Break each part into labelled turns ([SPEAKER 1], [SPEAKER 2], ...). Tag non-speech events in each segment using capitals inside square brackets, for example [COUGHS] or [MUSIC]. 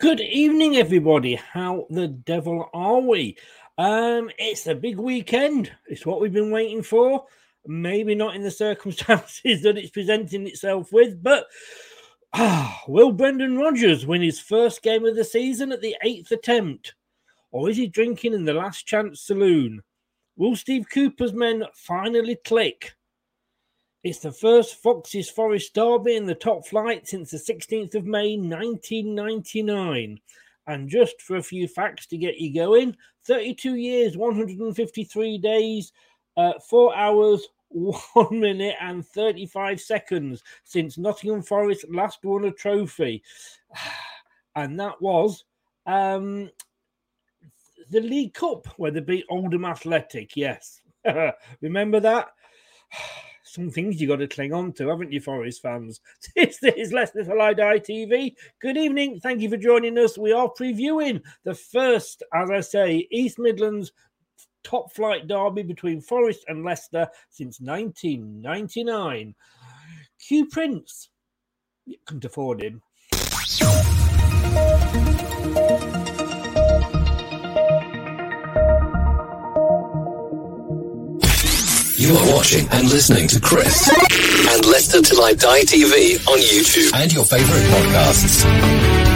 [SPEAKER 1] Good evening, everybody. How the devil are we? Um, it's a big weekend. It's what we've been waiting for. Maybe not in the [LAUGHS] circumstances that it's presenting itself with, but ah, will Brendan Rodgers win his first game of the season at the eighth attempt? Or is he drinking in the last chance saloon? Will Steve Cooper's men finally click? It's the first Foxes Forest derby in the top flight since the 16th of May 1999. And just for a few facts to get you going 32 years, 153 days, uh, 4 hours, [LAUGHS] 1 minute, and 35 seconds since Nottingham Forest last won a trophy. [SIGHS] And that was um, the League Cup where they beat Oldham Athletic. Yes. [LAUGHS] Remember that? [SIGHS] some things you got to cling on to, haven't you, Forest fans? [LAUGHS] This is Leicester Till I Die TV. Good evening. Thank you for joining us. We are previewing the first, as I say, East Midlands top flight derby between Forest and Leicester since 1999. Q Prince, you couldn't afford him.
[SPEAKER 2] You are watching and listening to Chris and Leicester Till I Die TV on YouTube and your favorite podcasts.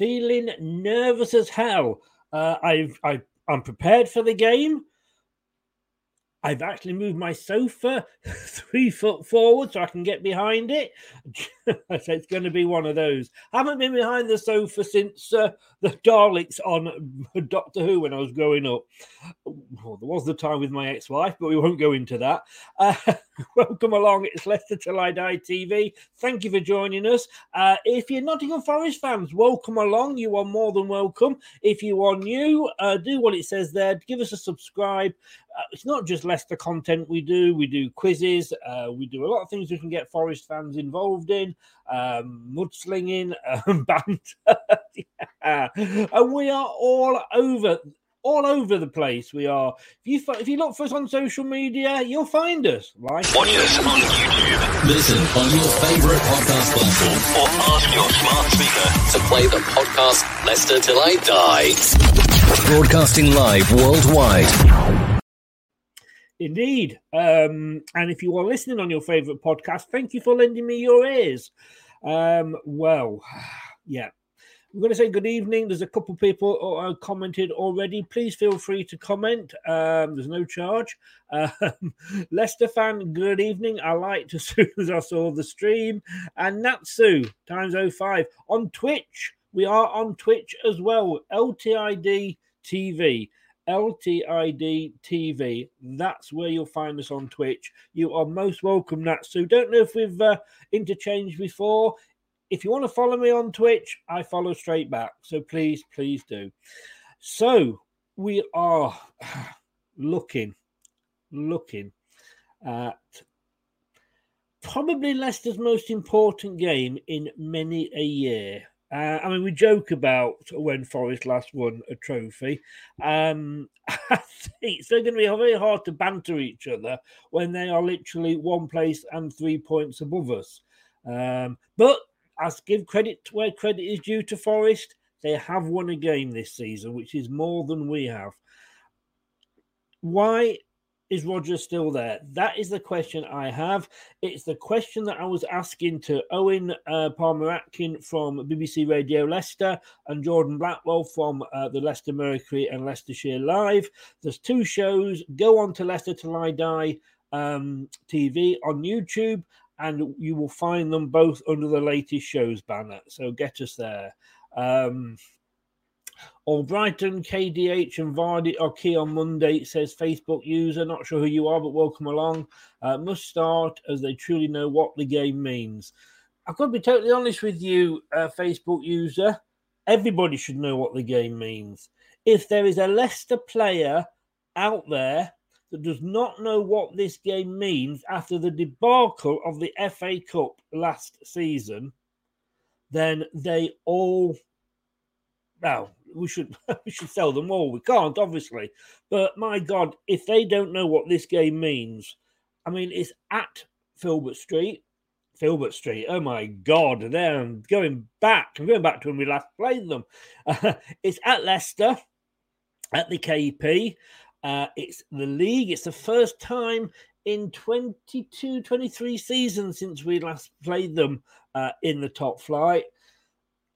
[SPEAKER 1] Feeling nervous as hell. Uh, I've, I, I'm prepared for the game. I've actually moved my sofa [LAUGHS] three foot forward so I can get behind it. [LAUGHS] so it's going to be one of those. I haven't been behind the sofa since uh, the Daleks on [LAUGHS] Doctor Who when I was growing up. Well, there was the time with my ex wife, but we won't go into that. Uh, welcome along. It's Leicester Till I Die TV. Thank you for joining us. Uh, if you're Nottingham Forest fans, welcome along. You are more than welcome. If you are new, uh, do what it says there. Give us a subscribe. Uh, it's not just Leicester content we do. We do quizzes. Uh, we do a lot of things we can get Forest fans involved in. Um, mudslinging, um, [LAUGHS] banter, yeah. and we are all over all over the place. We are. If you if you look for us on social media, you'll find us. Right.
[SPEAKER 2] Watch us on YouTube. Listen on your favourite podcast platform, or ask your smart speaker to play the podcast Leicester Till I Die. Broadcasting live worldwide.
[SPEAKER 1] Indeed. Um, and if you are listening on your favorite podcast, thank you for lending me your ears. Um, well, [SIGHS] yeah. I'm going to say good evening. There's a couple people who uh, commented already. Please feel free to comment. Um, there's no charge. Um, [LAUGHS] Leicester fan, good evening. I liked as [LAUGHS] soon as I saw the stream. And Natsu times 05 on Twitch. We are on Twitch as well. LTID TV. LTID TV. That's where you'll find us on Twitch. You are most welcome, Natsu. Don't know if we've uh, interchanged before. If you want to follow me on Twitch, I follow straight back. So please, please do. So we are [SIGHS] looking, looking at probably Leicester's most important game in many a year. Uh, I mean, we joke about when Forest last won a trophy. Um, [LAUGHS] I think they're going to be very hard to banter each other when they are literally one place and three points above us. Um, but as give credit where credit is due to Forest, they have won a game this season, which is more than we have. Why is Roger still there? That is the question I have. It's the question that I was asking to Owen uh, Palmer Atkin from BBC Radio Leicester and Jordan Blackwell from uh, the Leicester Mercury and Leicestershire Live. There's two shows. Go on to Leicester Till I Die um, TV on YouTube, and you will find them both under the latest shows banner. So get us there. Um, Albrighton, KDH, and Vardy are key on Monday. Says Facebook user. Not sure who you are, but welcome along. Uh, must start as they truly know what the game means. I've got to be totally honest with you, uh, Facebook user. Everybody should know what the game means. If there is a Leicester player out there that does not know what this game means after the debacle of the FA Cup last season, then they all well, we should [LAUGHS] we should sell them all. We can't, obviously, but my God, if they don't know what this game means, I mean, it's at Filbert Street. Filbert Street. Oh my God! There, I'm going back. I'm going back to when we last played them. Uh, [LAUGHS] it's at Leicester, at the KP. Uh, it's the league. It's the first time in 22, 23 seasons since we last played them uh, in the top flight.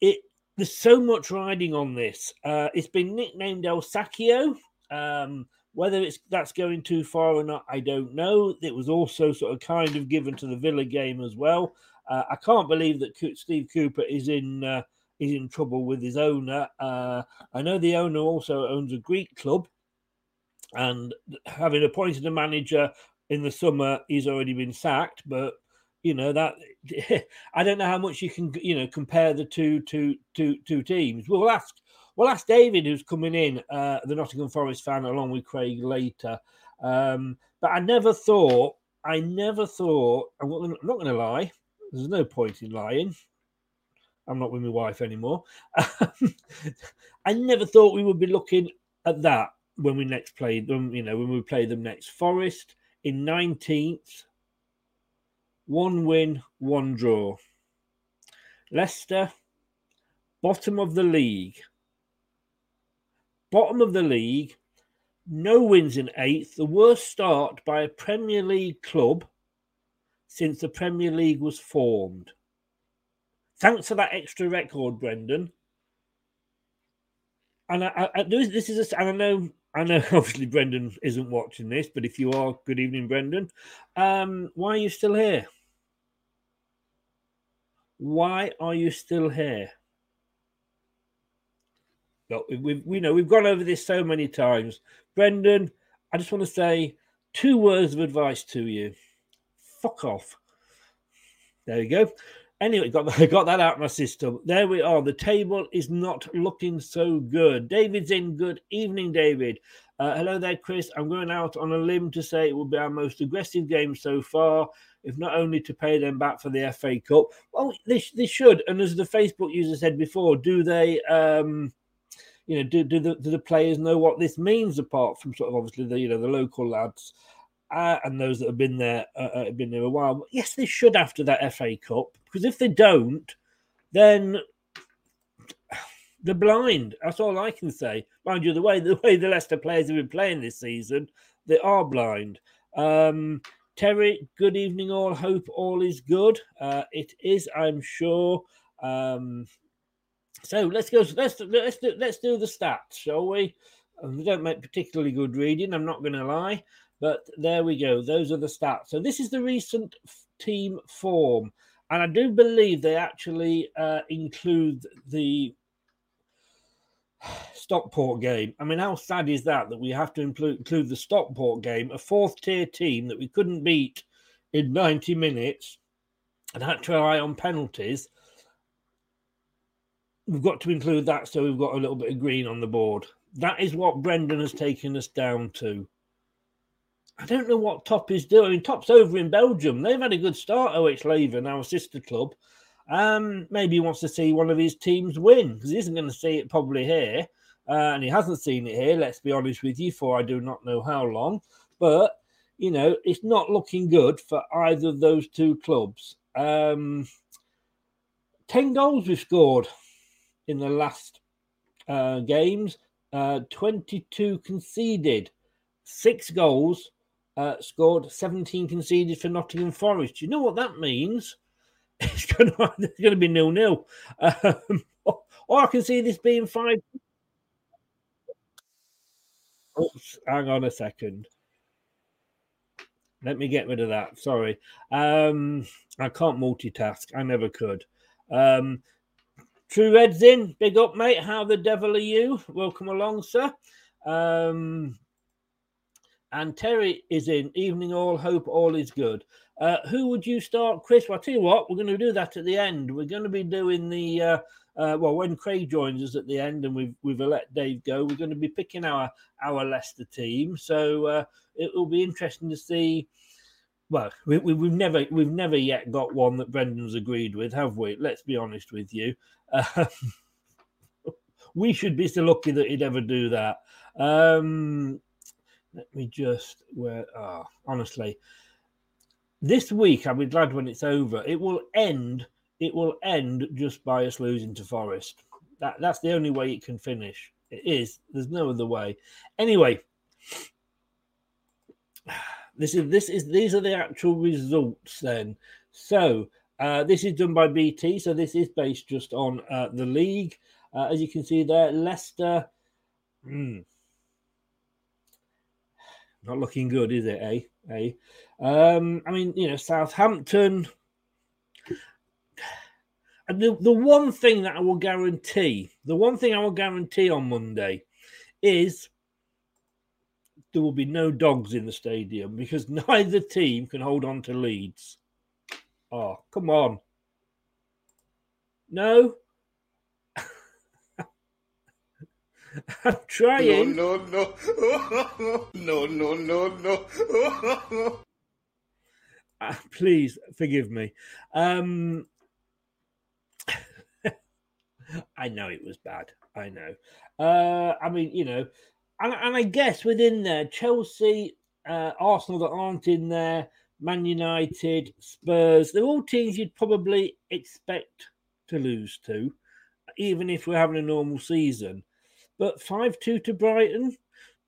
[SPEAKER 1] It there's so much riding on this. Uh, it's been nicknamed El Sacchio. Um, whether it's that's going too far or not, I don't know. It was also sort of kind of given to the Villa game as well. Uh, I can't believe that Steve Cooper is in uh, is in trouble with his owner. Uh, I know the owner also owns a Greek club, and having appointed a manager in the summer, he's already been sacked. But you know that [LAUGHS] I don't know how much you can you know compare the two two two two teams. We'll ask we'll ask David who's coming in, uh, the Nottingham Forest fan, along with Craig later. Um, but I never thought I never thought I'm not, going to lie. There's no point in lying. I'm not with my wife anymore. [LAUGHS] I never thought we would be looking at that when we next played them. You know, when we play them next. Forest in 19th one win, one draw. Leicester, bottom of the league. Bottom of the league, no wins in eighth, the worst start by a Premier League club since the Premier League was formed. Thanks for that extra record, Brendan. And I, I, this is a, and I know I know [LAUGHS] obviously Brendan isn't watching this, but if you are, good evening, Brendan. Um, why are you still here? Why are you still here? Look, we've we know we've gone over this so many times. Brendan, I just want to say two words of advice to you. Fuck off. There you go. Anyway, got that, [LAUGHS] got that out of my system. There we are. The table is not looking so good. David's in. Good evening, David. Uh, hello there, Chris. I'm going out on a limb to say it will be our most aggressive game so far, if not only to pay them back for the FA Cup. Well, they, they should. And as the Facebook user said before, do they, um, you know, do, do, the, do the players know what this means apart from sort of obviously the, you know, the local lads? uh, and those that have been there uh, uh, been there a while. But yes, they should after that FA Cup because if they don't, then they're blind. That's all I can say. Mind you, the way the way the Leicester players have been playing this season, they are blind. Um, Terry, good evening, all. Hope all is good. Uh, it is, I'm sure. Um, so let's go. Let's let's do, let's do the stats, shall we? Um, they don't make particularly good reading. I'm not going to lie. But there we go. Those are the stats. So this is the recent team form. And I do believe they actually uh, include the Stockport game. I mean, how sad is that that we have to include, the Stockport game, a fourth tier team that we couldn't beat in 90 minutes and had to rely on penalties. We've got to include that so we've got a little bit of green on the board. That is what Brendan has taken us down to. I don't know what Top is doing. Top's over in Belgium. They've had a good start, OH Leuven, our sister club. Um, maybe he wants to see one of his teams win because he isn't going to see it probably here. Uh, and he hasn't seen it here, let's be honest with you, for I do not know how long. But, you know, it's not looking good for either of those two clubs. Um, 10 goals we've scored in the last uh, games, uh, 22 conceded, six goals, uh, scored 17 conceded for Nottingham Forest. You know what that means? [LAUGHS] It's going to, it's going to be nil nil. Um, [LAUGHS] or I can see this being five. Oops, hang on a second. Let me get rid of that. Sorry. Um, I can't multitask. I never could. Um, True Red's in. Big up, mate. How the devil are you? Welcome along, sir. Um, and Terry is in. Evening all, hope all is good. Uh, who would you start, Chris? Well, I'll tell you what, we're going to do that at the end. We're going to be doing the uh, uh, well when Craig joins us at the end, and we've we've let Dave go. We're going to be picking our our Leicester team, so uh, it will be interesting to see. Well, we, we, we've never we've never yet got one that Brendan's agreed with, have we? Let's be honest with you. Um, [LAUGHS] we should be so lucky that he'd ever do that. Um, let me just where oh, honestly. This week I'll be glad when it's over. It will end. It will end just by us losing to Forest. That that's the only way it can finish. It is. There's no other way. Anyway, [SIGHS] this is this is these are the actual results then. So uh, this is done by BT. So this is based just on uh, the league. Uh, as you can see there, Leicester. Hmm, not looking good, is it? Eh? Eh? Um, I mean, you know, Southampton. And the, the one thing that I will guarantee, the one thing I will guarantee on Monday is there will be no dogs in the stadium because [LAUGHS] neither team can hold on to leads. Oh, come on. No, [LAUGHS] I'm trying.
[SPEAKER 3] No, no, no, [LAUGHS] no, no, no, no. [LAUGHS]
[SPEAKER 1] uh, please forgive me. Um, I know it was bad. I know. Uh, I mean, you know, and, and I guess within there, Chelsea, uh, Arsenal that aren't in there, Man United, Spurs, they're all teams you'd probably expect to lose to, even if we're having a normal season. But 5 2 to Brighton,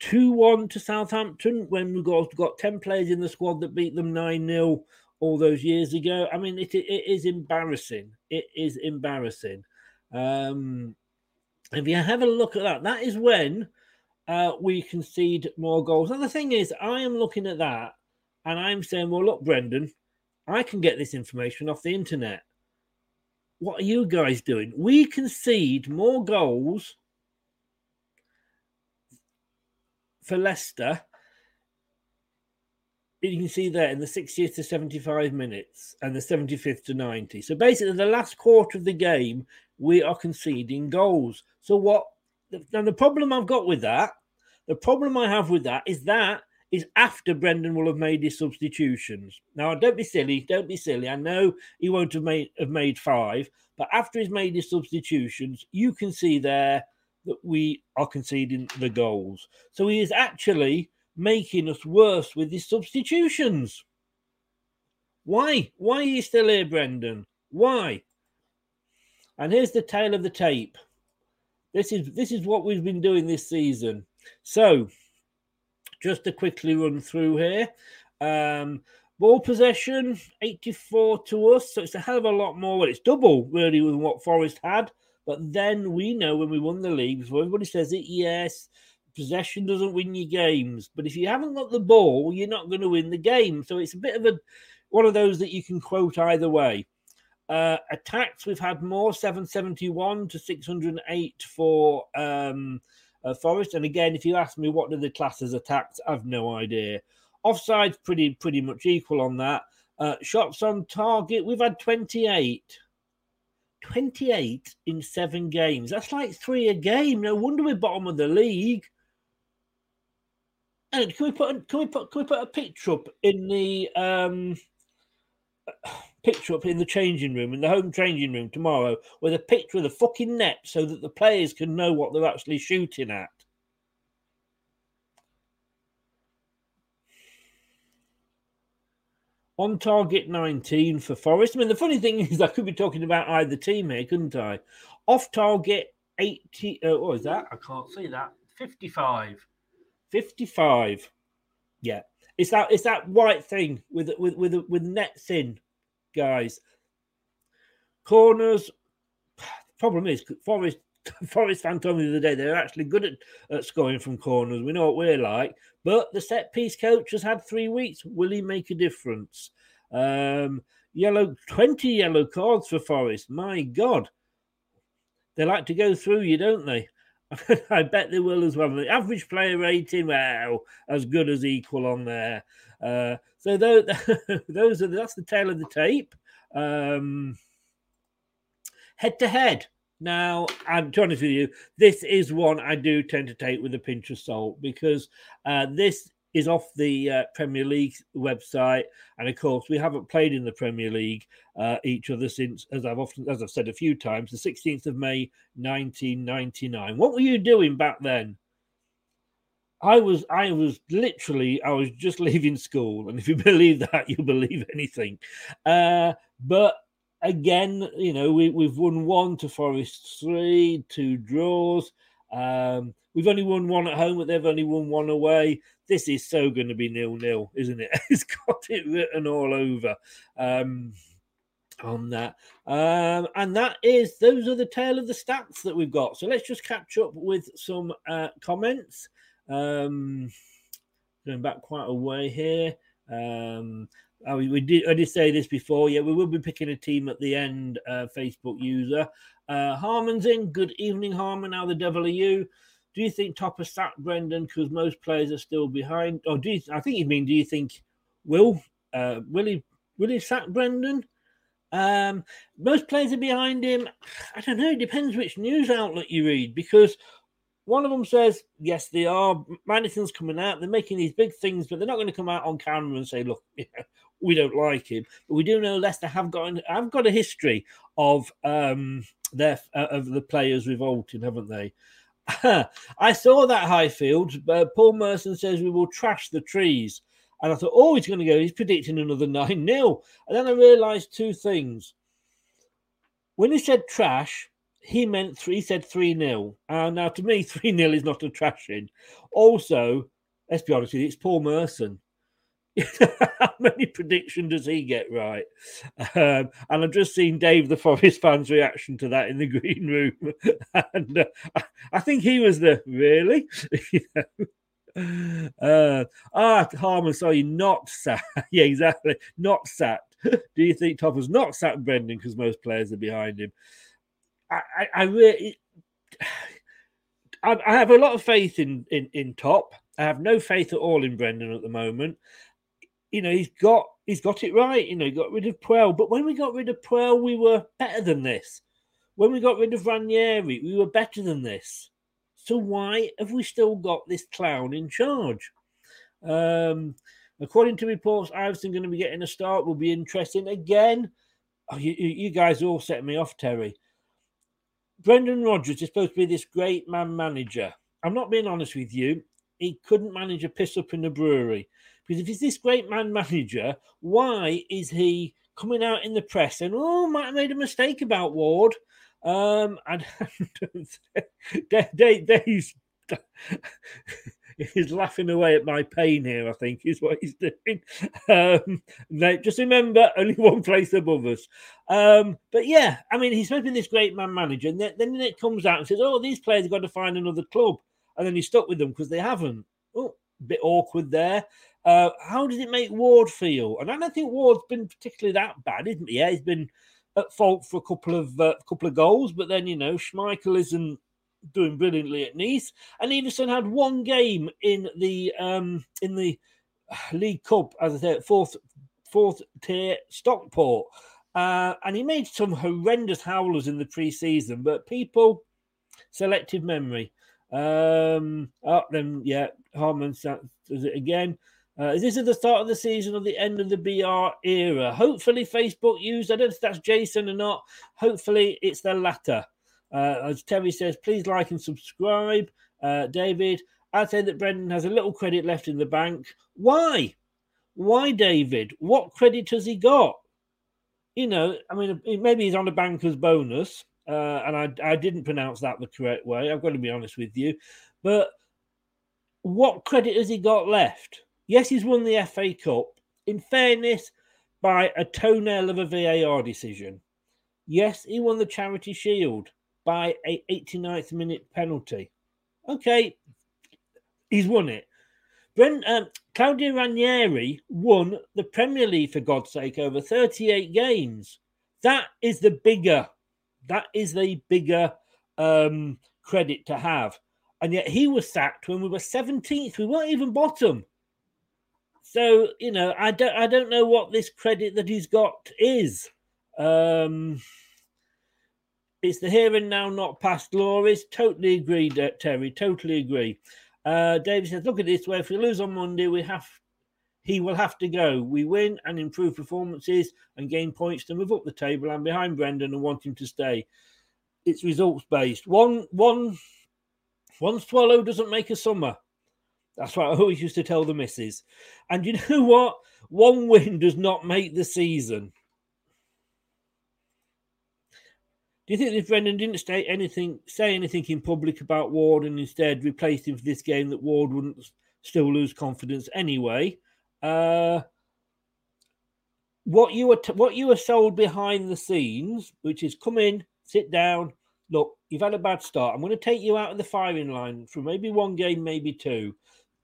[SPEAKER 1] 2 1 to Southampton when we got, got 10 players in the squad that beat them 9 0 all those years ago. I mean, it, it is embarrassing. It is embarrassing. Um, if you have a look at that, that is when uh, we concede more goals. And the thing is, I am looking at that and I'm saying, well, look, Brendan, I can get this information off the internet. What are you guys doing? We concede more goals for Leicester you can see there in the 60th to 75 minutes and the 75th to 90. So basically, the last quarter of the game, we are conceding goals. So what? Now the problem I've got with that, the problem I have with that is that is after Brendan will have made his substitutions. Now don't be silly, don't be silly. I know he won't have made have made five, but after he's made his substitutions, you can see there that we are conceding the goals. So he is actually making us worse with his substitutions. Why? Why are you still here, Brendan? Why? And here's the tail of the tape. This is this is what we've been doing this season. So, just to quickly run through here. Um, ball possession, 84 to us. So it's a hell of a lot more. Well, it's double really than what Forest had. But then we know when we won the league, before everybody says it, yes, possession doesn't win you games. But if you haven't got the ball, you're not going to win the game. So it's a bit of a one of those that you can quote either way. Uh, attacks, we've had more 771 to 608 for um, uh, Forest. And again, if you ask me what do the classes attacks, I've no idea. Offside's pretty pretty much equal on that. Uh, shots on target, we've had 28. 28 in seven games. That's like three a game. No wonder we're bottom of the league. And can we put can we put can we put a picture up in the um [SIGHS] picture up in the changing room in the home changing room tomorrow with a picture of the fucking net so that the players can know what they're actually shooting at. On target 19 for Forest. I mean, the funny thing [LAUGHS] is, I could be talking about either team here, couldn't I? Off target 80. Uh, what is that? I can't see that. 55. 55. Yeah. It's that it's that white thing with with with with nets in, guys. Corners. [SIGHS] Problem is, Forest [LAUGHS] Forest fan told me the other day they're actually good at, at scoring from corners. We know what we're like, but the set piece coach has had three weeks. Will he make a difference? Um, yellow, twenty yellow cards for Forest. My God, they like to go through you, don't they? [LAUGHS] I bet they will as well. The average player rating, well, as good as equal on there. Uh, so those, [LAUGHS] those are that's the tail of the tape. Um, head to head. Now, I'm to be honest with you, this is one I do tend to take with a pinch of salt because uh, this is off the uh, Premier League website, and of course, we haven't played in the Premier League uh, each other since, as I've often, as I've said a few times, the 16th of May, 1999. What were you doing back then? I was, I was literally, I was just [LAUGHS] leaving school, and if you believe that, you believe anything. Uh, but again, you know, we, we've won one to Forest three, two draws. Um, we've only won one at home, but they've only won one away this is so going to be nil nil, isn't it? [LAUGHS] it's got it written all over um, on that. Um, and that is, those are the tail of the stats that we've got. So let's just catch up with some uh, comments. Um, going back quite a way here. Um, we did. I did say this before. Yeah, we will be picking a team at the end. Uh, Facebook user uh, Harmon's in. Good evening, Harmon. How the devil are you? Do you think Topper sacked Brendan because most players are still behind? Or do you, I think you mean, do you think will uh, will he will he sack Brendan? Um, most players are behind him. I don't know. It depends which news outlet you read because one of them says yes, they are. Madison's coming out. They're making these big things, but they're not going to come out on camera and say, "Look, [LAUGHS] we don't like him." But we do know Leicester have got an, have got a history of um, their uh, of the players revolting, haven't they? [LAUGHS] I saw that Highfield. Uh, Paul Merson says we will trash the trees. And I thought, oh, he's going to go. He's predicting another [LAUGHS] 9 0. And then I realized two things. When he said trash, he meant three, he said 3 0. And now to me, [LAUGHS] 3 0 is not a trashing. Also, let's be honest you, it's Paul Merson. [LAUGHS] How many prediction does he get right? Um, and I've just seen Dave, the Forest fan's reaction to that in the [LAUGHS] green room, and uh, I think he was the really. [LAUGHS] uh, ah, Harmon, sorry, not sat. yeah, exactly, not sat. Do you think Topper's not sat Brendan because most players are behind him? I, I, I really, [SIGHS] I, I have a lot of faith in, in in Top. I have no faith at all in Brendan at the moment you know, he's got he's got it right. You know, he got rid of Puel, but when we got rid of Puel, we were better than this. When we got rid of Ranieri, we were better than this. So why have we still got this clown in charge? Um, according to reports, Iversen going to be getting a start. Will be interesting again. Oh, you, you guys all set me off, Terry. Brendan Rodgers is supposed to be this great man manager. I'm not being honest with you. He couldn't manage a piss up in a brewery. Because if he's this great man manager, why is he coming out in the press and oh, might have made a mistake about Ward? Um, and [LAUGHS] Dave's [LAUGHS] he's laughing away at my pain here. I think is what he's doing. Um, just remember, only [LAUGHS] one place above us. Um, but yeah, I mean, he's be this great man manager, and then, then it comes out and says, "Oh, these players have got to find another club," and then he's stuck with them because they haven't. Oh, bit awkward there. Uh, how does it make Ward feel? And I don't think Ward's been particularly that bad, isn't he? Yeah, he's been at fault for a couple of uh, couple of goals, but then you know Schmeichel isn't doing brilliantly at Nice, and Iversen had one game in the um, in the League Cup, as I said, fourth fourth tier Stockport, uh, and he made some horrendous howlers in the pre-season. But people, selective memory. Um, oh, then yeah, Harmon does it again. Uh, is this the start of the season or the end of the BR era? Hopefully, Facebook use. I don't know if that's Jason or not. Hopefully, it's the latter. Uh, as Terry says, please like and subscribe. Uh, David, I'd say that Brendan has a little credit left in the bank. Why? Why, David? What credit has he got? You know, I mean, maybe he's on a banker's bonus, uh, and I, I didn't pronounce that the correct way. I've got to be honest with you. But what credit has he got left? Yes, he's won the FA Cup. In fairness, by a toenail of a VAR decision. Yes, he won the Charity Shield by a 89th minute penalty. Okay, he's won it. Brent, um, Claudio Ranieri won the Premier League for God's sake over 38 games. That is the bigger, that is the bigger um, credit to have. And yet he was sacked when we were 17th. We weren't even bottom. So you know, I don't, I don't know what this credit that he's got is. Um, it's the here and now, not past glories. Totally agree, Terry. Totally agree. Uh, David says, "Look at this way. If we lose on Monday, we have he will have to go. We win and improve performances and gain points to move up the table. and behind Brendan and want him to stay. It's results based. One one one swallow doesn't make a summer. That's what I always used to tell the missus. And you know [LAUGHS] what? One win does not make the season. Do you think if Brendan didn't state anything, say anything in public about Ward, and instead replaced him for this game, that Ward wouldn't still lose confidence anyway? Uh, what you were t- what you were sold behind the scenes, which is come in, sit down, look, you've had a bad start. I'm going to take you out of the firing line for maybe one game, maybe two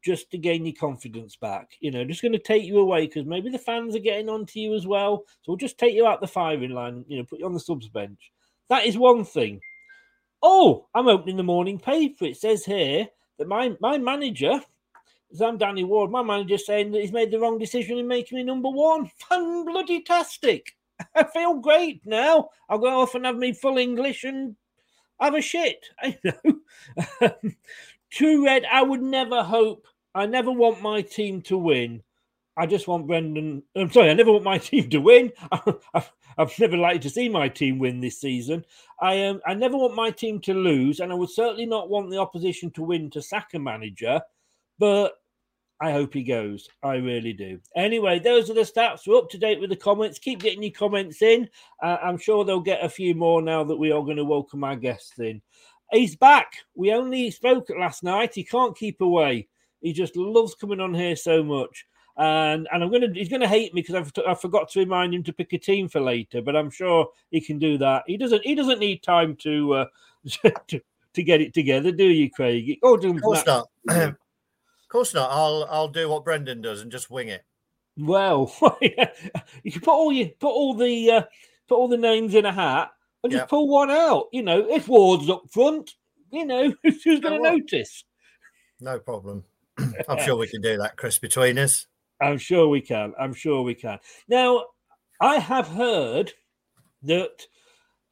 [SPEAKER 1] just to gain your confidence back. You know, just going to take you away because maybe the fans are getting onto you as well. So we'll just take you out the firing line, you know, put you on the subs bench. That is one thing. Oh, I'm opening the morning paper. It says here that my my manager, I'm Danny Ward, my manager saying that he's made the wrong decision in making me number one. Fun bloody tastic. [LAUGHS] I feel great now. I'll go off and have me full English and have a shit. [LAUGHS] I know. [LAUGHS] True Red, I would never hope I never want my team to win. I just want Brendan. I'm sorry, I never want my [LAUGHS] team to win. [LAUGHS] I've, I've never liked to see my team win this season. I um, I never want my team to lose, and I would certainly not want the opposition to win to sack a manager. But I hope he goes. I really do. Anyway, those are the stats. We're up to date with the comments. Keep getting your comments in. Uh, I'm sure they'll get a few more now that we are going to welcome our guests in. He's back. We only spoke last night. He can't keep away. He just loves coming on here so much. and and I'm gonna he's gonna hate me because I've I forgot to remind him to pick a team for later, but I'm sure he can do that. He doesn't he doesn't need time to uh, [LAUGHS] to, to get it together, do you, Craig?
[SPEAKER 4] Oh, of course not. [CLEARS THROAT] of course not. I'll I'll do what Brendan does and just wing it.
[SPEAKER 1] Well, [LAUGHS] you can put all you put all the uh, put all the names in a hat and just pull one out. You know, if Ward's up front, you know, [LAUGHS] who's going to notice?
[SPEAKER 4] No problem. [CLEARS THROAT] I'm sure we can do that, Chris, between us.
[SPEAKER 1] I'm sure we can. I'm sure we can. Now, I have heard that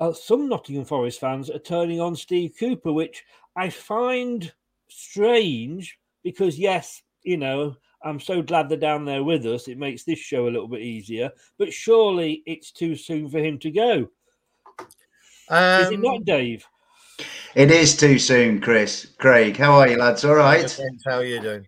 [SPEAKER 1] uh, some Nottingham Forest fans are turning on Steve Cooper, which I find strange because, yes, you know, I'm so glad they're down there with us. It makes this show a little bit easier, but surely it's too soon for him to go. Um, Is it not, um, Dave?
[SPEAKER 5] It is too soon, Chris. Craig, how are you, lads? All right.
[SPEAKER 4] How are you doing?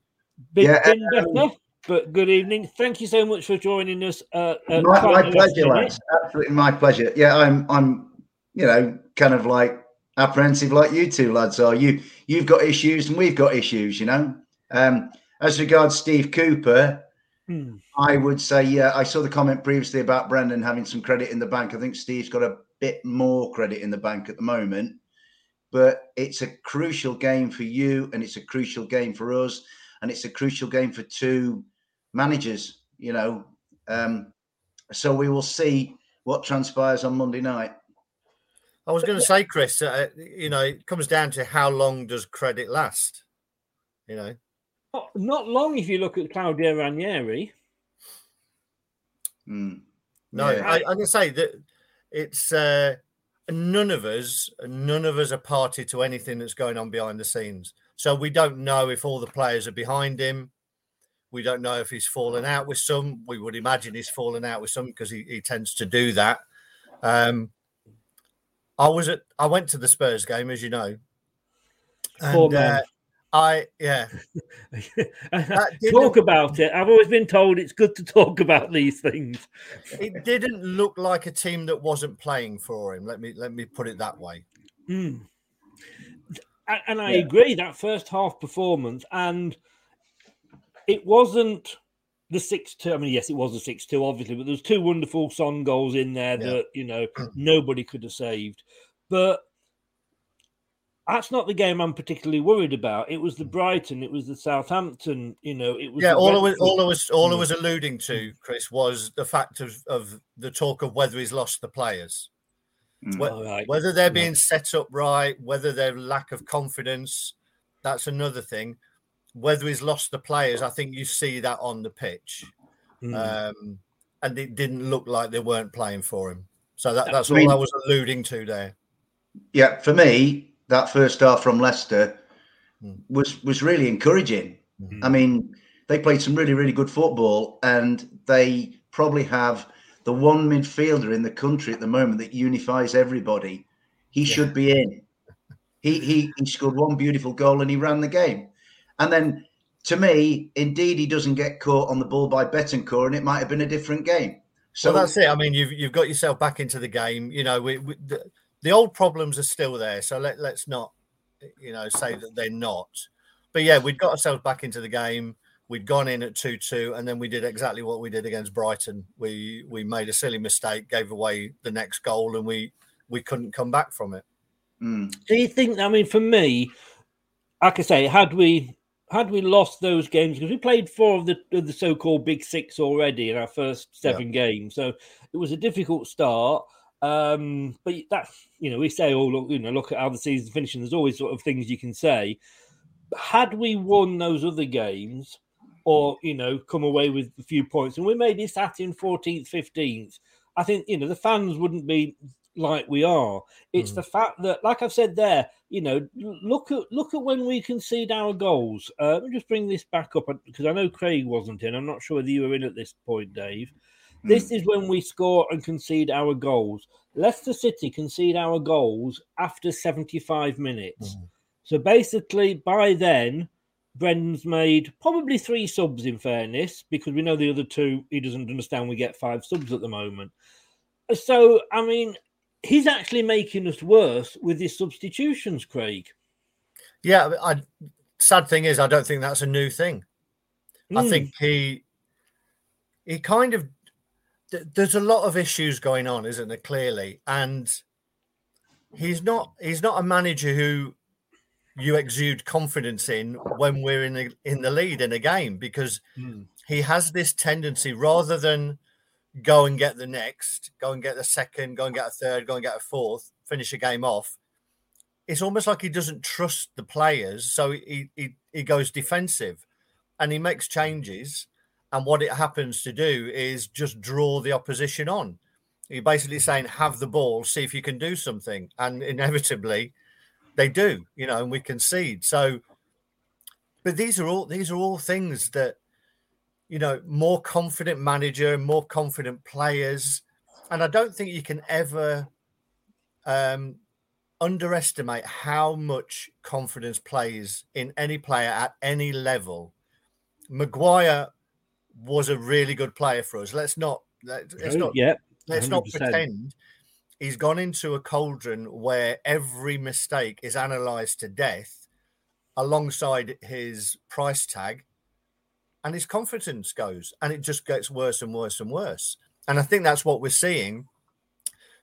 [SPEAKER 1] Big yeah, um, better, but good evening. Thank you so much for joining us. Uh,
[SPEAKER 5] my, my pleasure, lads. Absolutely my pleasure. Yeah, I'm. I'm. You know, kind of like apprehensive, like you two lads are. You you've got issues, and we've got issues. You know. Um, as regards Steve Cooper, hmm. I would say, yeah, I saw the comment previously about Brendan having some credit in the bank. I think Steve's got a bit more credit in the bank at the moment, but it's a crucial game for you and it's a crucial game for us and it's a crucial game for two managers, you know. Um, so we will see what transpires on Monday night.
[SPEAKER 4] I was going to say, Chris, uh, you know, it comes down to how long does credit last? You know,
[SPEAKER 1] not, not long if you look at Claudio Ranieri.
[SPEAKER 5] Mm.
[SPEAKER 4] No, yeah. I, I'm going to say that it's uh, none of us, none of us are party to anything that's going on behind the scenes. So we don't know if all the players are behind him. We don't know if he's fallen out with some. We would imagine he's fallen out with some because he, he tends to do that. Um, I was at, I went to the Spurs game, as you know, and uh, I yeah. [LAUGHS]
[SPEAKER 1] talk about it. I've always been told it's good to talk about these things.
[SPEAKER 4] it didn't look like a team that wasn't playing for him. Let me let me put it that way.
[SPEAKER 1] Mm. And I yeah. agree that first half performance, and it wasn't the six two. I mean, yes, it was a six two, obviously, but there's two wonderful Son goals in there yeah. that you know [CLEARS THROAT] nobody could have saved. But that's not the game I'm particularly worried about. It was the Brighton, it was the Southampton. You know, it was
[SPEAKER 4] yeah. All I was all I was all I was alluding to, Chris, was the fact of of the talk of whether he's lost the players, mm. whether, right. whether they're being set up right, whether their lack of confidence. That's another thing. Whether he's lost the players, I think you see that on the pitch, mm. um, and it didn't look like they weren't playing for him. So that, that's I mean, all I was alluding to there.
[SPEAKER 5] Yeah, for me, that first half from Leicester mm. was was really encouraging. Mm-hmm. I mean, they played some really really good football, and they probably have the one midfielder in the country at the moment that unifies everybody. He yeah. should be in. He, he he scored one beautiful goal and he ran the game. And then to me, indeed, he doesn't get caught on the ball by Bentancur, and it might have been a different game.
[SPEAKER 4] So well, that's it. I mean, you've you've got yourself back into the game. You know, we, we, the, the old problems are still there. So let, let's not, you know, say that they're not. But yeah, we'd got ourselves back into the game. We'd gone in at 2 2, and then we did exactly what we did against Brighton. We we made a silly mistake, gave away the next goal, and we we couldn't come back from it.
[SPEAKER 1] Mm. Do you think? I mean, for me, like I say, had we had we lost those games because we played four of the of the so-called big six already in our first seven yeah. games, so it was a difficult start. Um, but that you know, we say, oh look, you know, look at how the season's finishing. There's always sort of things you can say. Had we won those other games, or you know, come away with a few points, and we maybe sat in 14th, 15th, I think you know the fans wouldn't be like we are. It's mm. the fact that, like I've said there, you know, look at look at when we concede our goals. Uh, let me just bring this back up because I know Craig wasn't in. I'm not sure whether you were in at this point, Dave. This hmm. is when we score and concede our goals. Leicester City concede our goals after 75 minutes. Mm. So basically, by then, Brendan's made probably three subs in fairness, because we know the other two, he doesn't understand we get five subs at the moment. So, I mean, he's actually making us worse with his substitutions, Craig.
[SPEAKER 4] Yeah, I, sad thing is, I don't think that's a new thing. Mm. I hmm. think he he kind of there's a lot of issues going on, isn't there? Clearly, and he's not he's not a manager who you exude confidence in when we're in the in the lead in a game because mm. he has this tendency rather than go and get the next, go and get the second, go and get a third, go and get a fourth, finish a game off. It's almost like he doesn't trust the players, so he he, he goes defensive, and he makes changes and what it happens to do is just draw the opposition on. You're basically saying, have the ball, see if you can do something. And inevitably, they do, you know, and we concede. So, but these are all these are all things that, you know, more confident manager, more confident players. And I don't think you can ever um, underestimate how much confidence plays in any player at any level. Maguire was a really good player for us. Let's not let's oh, not
[SPEAKER 1] yeah,
[SPEAKER 4] let's not pretend he's gone into a cauldron where every mistake is analyzed to death alongside his price tag and his confidence goes and it just gets worse and worse and worse. And I think that's what we're seeing.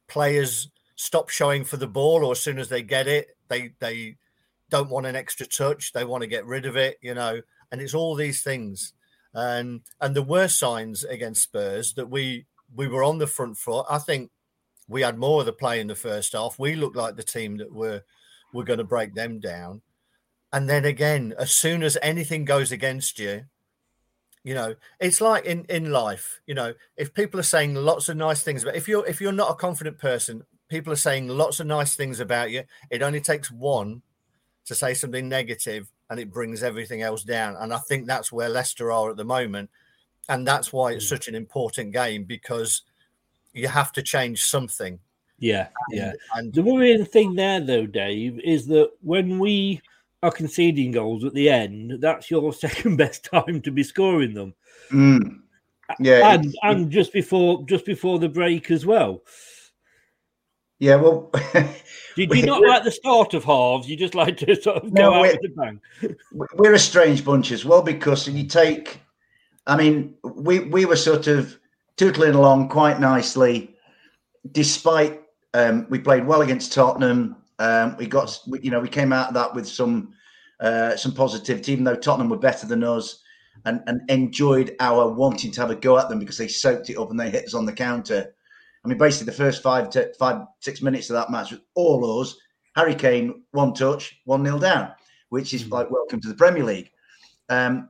[SPEAKER 4] Players stop showing for the ball or as soon as they get it, they they don't want an extra touch, they want to get rid of it, you know, and it's all these things and and there were signs against Spurs that we we were on the front foot. I think we had more of the play in the first half. We looked like the team that were were going to break them down. And then again, as soon as anything goes against you, you know, it's like in in life. You know, if people are saying lots of nice things, but if you're if you're not a confident person, people are saying lots of nice things about you. It only takes one to say something negative and it brings everything else down. And I think that's where Leicester are at the moment. And that's why it's mm. such an important game because you have to change something.
[SPEAKER 1] Yeah, and, yeah. And the worrying thing there, though, Dave, is that when we are conceding goals at the end, that's your [LAUGHS] second best time to be scoring them.
[SPEAKER 5] Mm. Yeah,
[SPEAKER 1] and it, and just before just before the break as well.
[SPEAKER 5] Yeah, well, [LAUGHS]
[SPEAKER 1] did you not like the start of halves? You just like to [LAUGHS] sort of go no, out with a bang.
[SPEAKER 5] We're a strange bunch as well because you take, I mean, we we were sort of tootling along quite nicely, despite um, we played well against Tottenham. Um, we got, you know, we came out of that with some uh, some positivity, even though Tottenham were better than us, and and enjoyed our wanting to have a go at them because they soaked it up and they hit us on the counter. I mean, basically, the first five, to, five, six minutes of that match was all us. Harry Kane, one touch, one nil down, which is mm. like welcome to the Premier League. Um,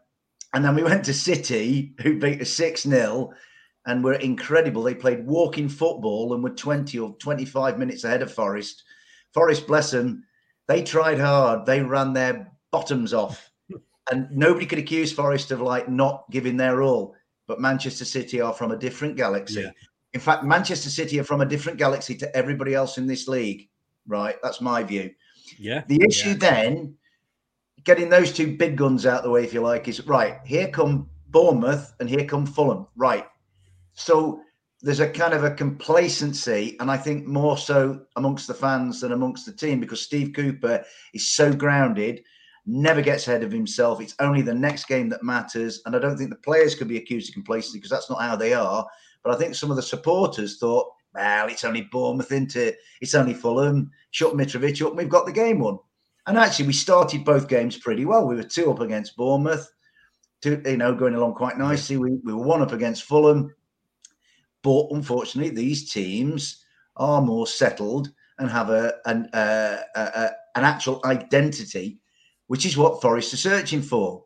[SPEAKER 5] and then we [LAUGHS] went to City, who beat us 6 0 and were incredible. They played walking football and were 20 or 25 minutes ahead of Forest. Forest, bless them, they tried hard. They ran their bottoms off. [LAUGHS] and nobody could accuse Forest of like not giving their all. But Manchester City are from a different galaxy. Yeah. In fact, Manchester City are from a different galaxy to everybody else in this league. Right, that's my view.
[SPEAKER 1] Yeah.
[SPEAKER 5] The issue
[SPEAKER 1] yeah.
[SPEAKER 5] then, getting those two big guns out the way, if you like, is right. Here come Bournemouth and here come Fulham. Right. So there's a kind of a complacency, and I think more so amongst the fans than amongst the team because Steve Cooper is so grounded, never gets ahead of himself. It's only the next game that matters, and I don't think the players could be accused of complacency because that's not how they are. But I think some of the supporters thought, well, it's only Bournemouth into it's only Fulham. Shut Mitrovic up, and we've got the game won. And actually, we started both games pretty well. We were two up against Bournemouth, two, you know, going along quite nicely. We, we were one up against Fulham. But unfortunately, these teams are more settled and have a an, uh, a, an actual identity, which is what Forest are searching for.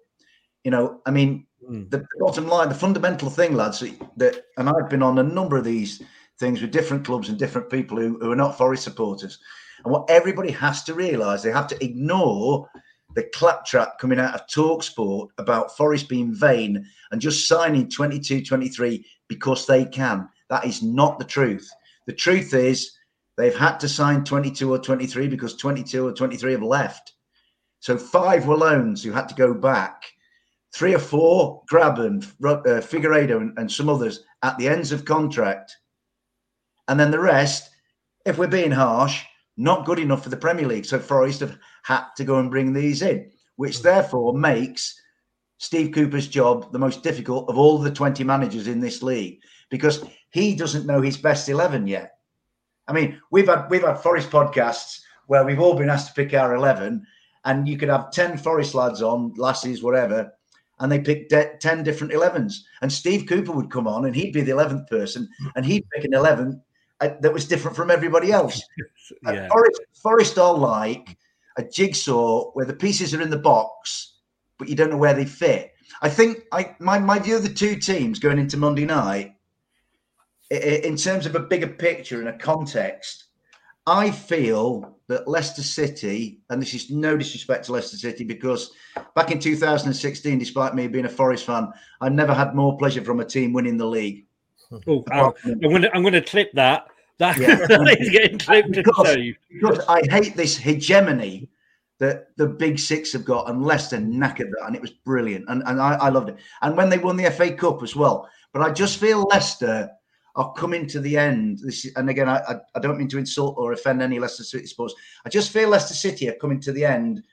[SPEAKER 5] You know, I mean, Mm. The bottom line, the fundamental thing, lads, that, and I've been on a number of these things with different clubs and different people who, who are not Forest supporters. And what everybody has to realise, they have to ignore the claptrap coming out of Talk Sport about Forest being vain and just signing 22 23 because they can. That is not the truth. The truth is they've had to sign 22 or 23 because 22 or 23 have left. So five were loans who had to go back three or four, Grabban, uh, Figueiredo, and, and some others at the ends of contract. And then the rest, if we're being harsh, not good enough for the Premier League. So Forest have had to go and bring these in, which therefore makes Steve Cooper's job the most difficult of all the 20 managers in this league because he doesn't know his best 11 yet. I mean, we've had we've had Forest podcasts where we've all been asked to pick our 11 and you could have 10 Forest lads on, lassies, whatever, and they picked de- 10 different 11s. And Steve Cooper would come on and he'd be the 11th person and he'd pick an 11 uh, that was different from everybody else. [LAUGHS] yeah. Forest, Forest are like a jigsaw where the pieces are in the box, but you don't know where they fit. I think I my, my view of the two teams going into Monday night, in terms of a bigger picture and a context, I feel that Leicester City, and this is no disrespect to Leicester City, because back in 2016, despite me being a Forest fan, I never had more pleasure from a team winning the league.
[SPEAKER 1] Oh, I'm going to I'm going to clip that. That yeah. [LAUGHS] is getting clipped
[SPEAKER 5] because, because I hate this hegemony that the big six have got, and Leicester knackered that, and it was brilliant, and and I, I loved it. And when they won the FA Cup as well, but I just feel Leicester are coming to the end. This and again, I, I don't mean to insult or offend any Leicester City supporters. I just feel Leicester City are coming to the end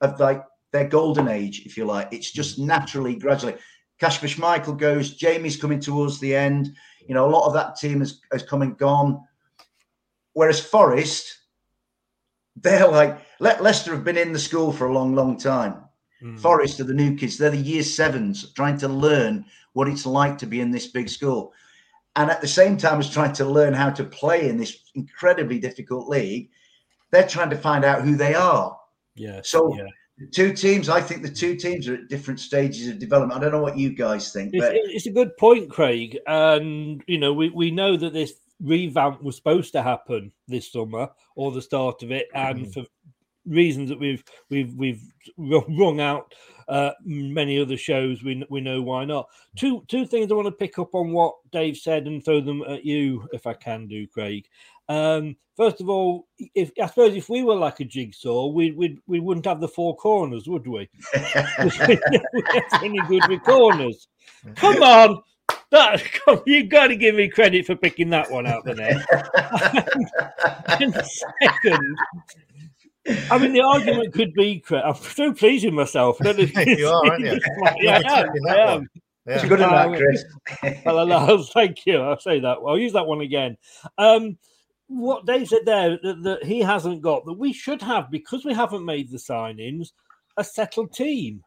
[SPEAKER 5] of like their golden age, if you like. It's just naturally, gradually. Kasper Schmeichel goes. Jamie's coming towards the end. You know, a lot of that team has, has come and gone. Whereas Forest, [LAUGHS] they're like Le- Leicester have been in the school for a long, long time. Mm. Forest are the new kids. They're the year sevens trying to learn what it's like to be in this big school and at the same time as trying to learn how to play in this incredibly difficult league, they're trying to find out who they are.
[SPEAKER 1] Yeah.
[SPEAKER 5] So
[SPEAKER 1] yeah.
[SPEAKER 5] the two teams, I think the two teams are at different stages of development. I don't know what you guys think,
[SPEAKER 1] but
[SPEAKER 5] it's,
[SPEAKER 1] it's a good point, Craig. And you know, we, we know that this revamp was supposed to happen this summer or the start of it, and mm. for reasons that we've we've we've rung out uh, many other shows, we we know why not. Two two things I want to pick up on what Dave said and throw them at you if I can do, Craig. Um, first of all, if I suppose if we were like a jigsaw, we we we wouldn't have the four corners, would we? [LAUGHS] any good with corners? Come on, that you've got to give me credit for picking that one out the net. and, and second, I mean, the argument could be, I'm so pleased with myself. [LAUGHS]
[SPEAKER 4] you are, aren't you? [LAUGHS]
[SPEAKER 1] yeah, I am. I am.
[SPEAKER 5] Yeah. good at that, Chris. [LAUGHS]
[SPEAKER 1] well, thank you. I'll say that. I'll use that one again. Um, what Dave said there that, that, he hasn't got that we should have because we haven't made the signings a settled team.